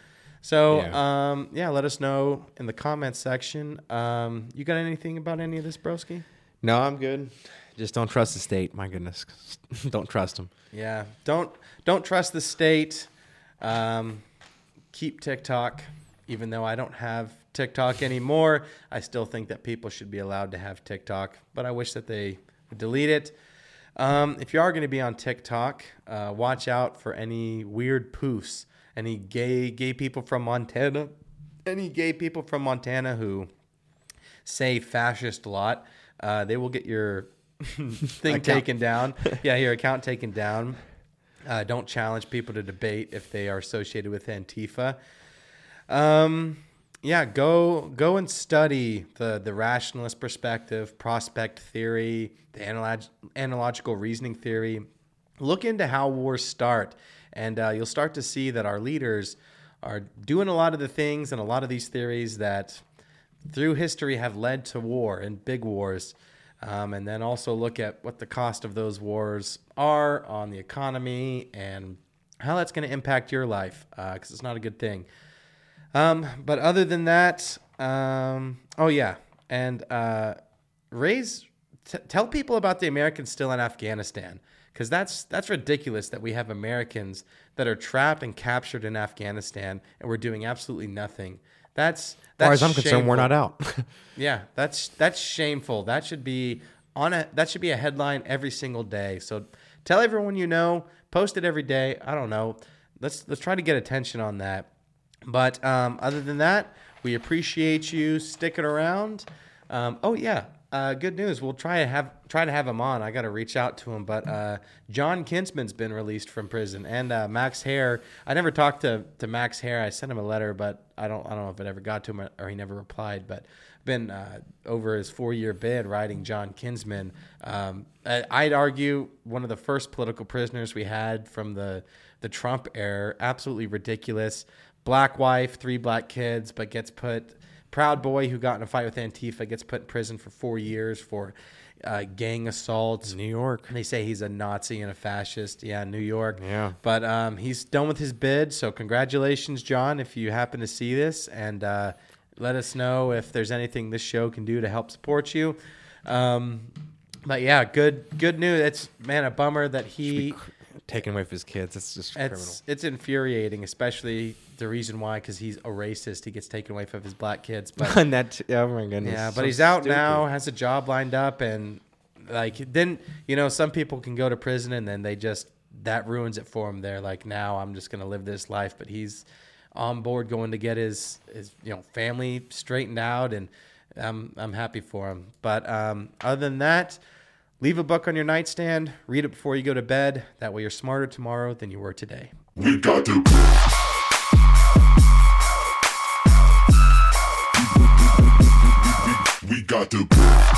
So yeah, um, yeah let us know in the comments section. Um, you got anything about any of this, broski? No, I'm good. Just don't trust the state. My goodness, don't trust them. Yeah, don't don't trust the state. Um, keep TikTok, even though I don't have TikTok anymore. I still think that people should be allowed to have TikTok, but I wish that they would delete it. Um, if you are going to be on TikTok, uh, watch out for any weird poofs, any gay gay people from Montana, any gay people from Montana who say fascist a lot. Uh, they will get your thing Account. taken down. yeah, your account taken down. Uh, don't challenge people to debate if they are associated with Antifa. Um, yeah, go go and study the the rationalist perspective, prospect theory, the analog, analogical reasoning theory. Look into how wars start, and uh, you'll start to see that our leaders are doing a lot of the things and a lot of these theories that through history have led to war and big wars. Um, and then also look at what the cost of those wars are on the economy and how that's going to impact your life because it's not a good thing. Um, but other than that, um, oh yeah, and uh, raise t- tell people about the Americans still in Afghanistan because that's that's ridiculous that we have Americans that are trapped and captured in Afghanistan and we're doing absolutely nothing. That's As far as I'm concerned, we're not out. Yeah, that's that's shameful. That should be on a that should be a headline every single day. So tell everyone you know, post it every day. I don't know. Let's let's try to get attention on that. But um, other than that, we appreciate you sticking around. Um, oh yeah, uh, good news. We'll try to have try to have him on. I got to reach out to him. But uh, John Kinsman's been released from prison, and uh, Max Hare. I never talked to, to Max Hare. I sent him a letter, but I don't I don't know if it ever got to him or he never replied. But been uh, over his four year bid writing John Kinsman. Um, I, I'd argue one of the first political prisoners we had from the the Trump era. Absolutely ridiculous. Black wife, three black kids, but gets put. Proud boy who got in a fight with Antifa gets put in prison for four years for uh, gang assaults. New York. They say he's a Nazi and a fascist. Yeah, New York. Yeah. But um, he's done with his bid. So congratulations, John, if you happen to see this, and uh, let us know if there's anything this show can do to help support you. Um, but yeah, good good news. It's man a bummer that he Taking away from his kids. It's just criminal. it's it's infuriating, especially the reason why because he's a racist. He gets taken away from his black kids, but and that, oh my goodness. yeah, but so he's out stupid. now, has a job lined up, and like then you know some people can go to prison and then they just that ruins it for him. They're like, now I'm just gonna live this life, but he's on board going to get his his you know family straightened out, and I'm I'm happy for him. But um, other than that. Leave a book on your nightstand, read it before you go to bed. That way you're smarter tomorrow than you were today. We got to. We got to.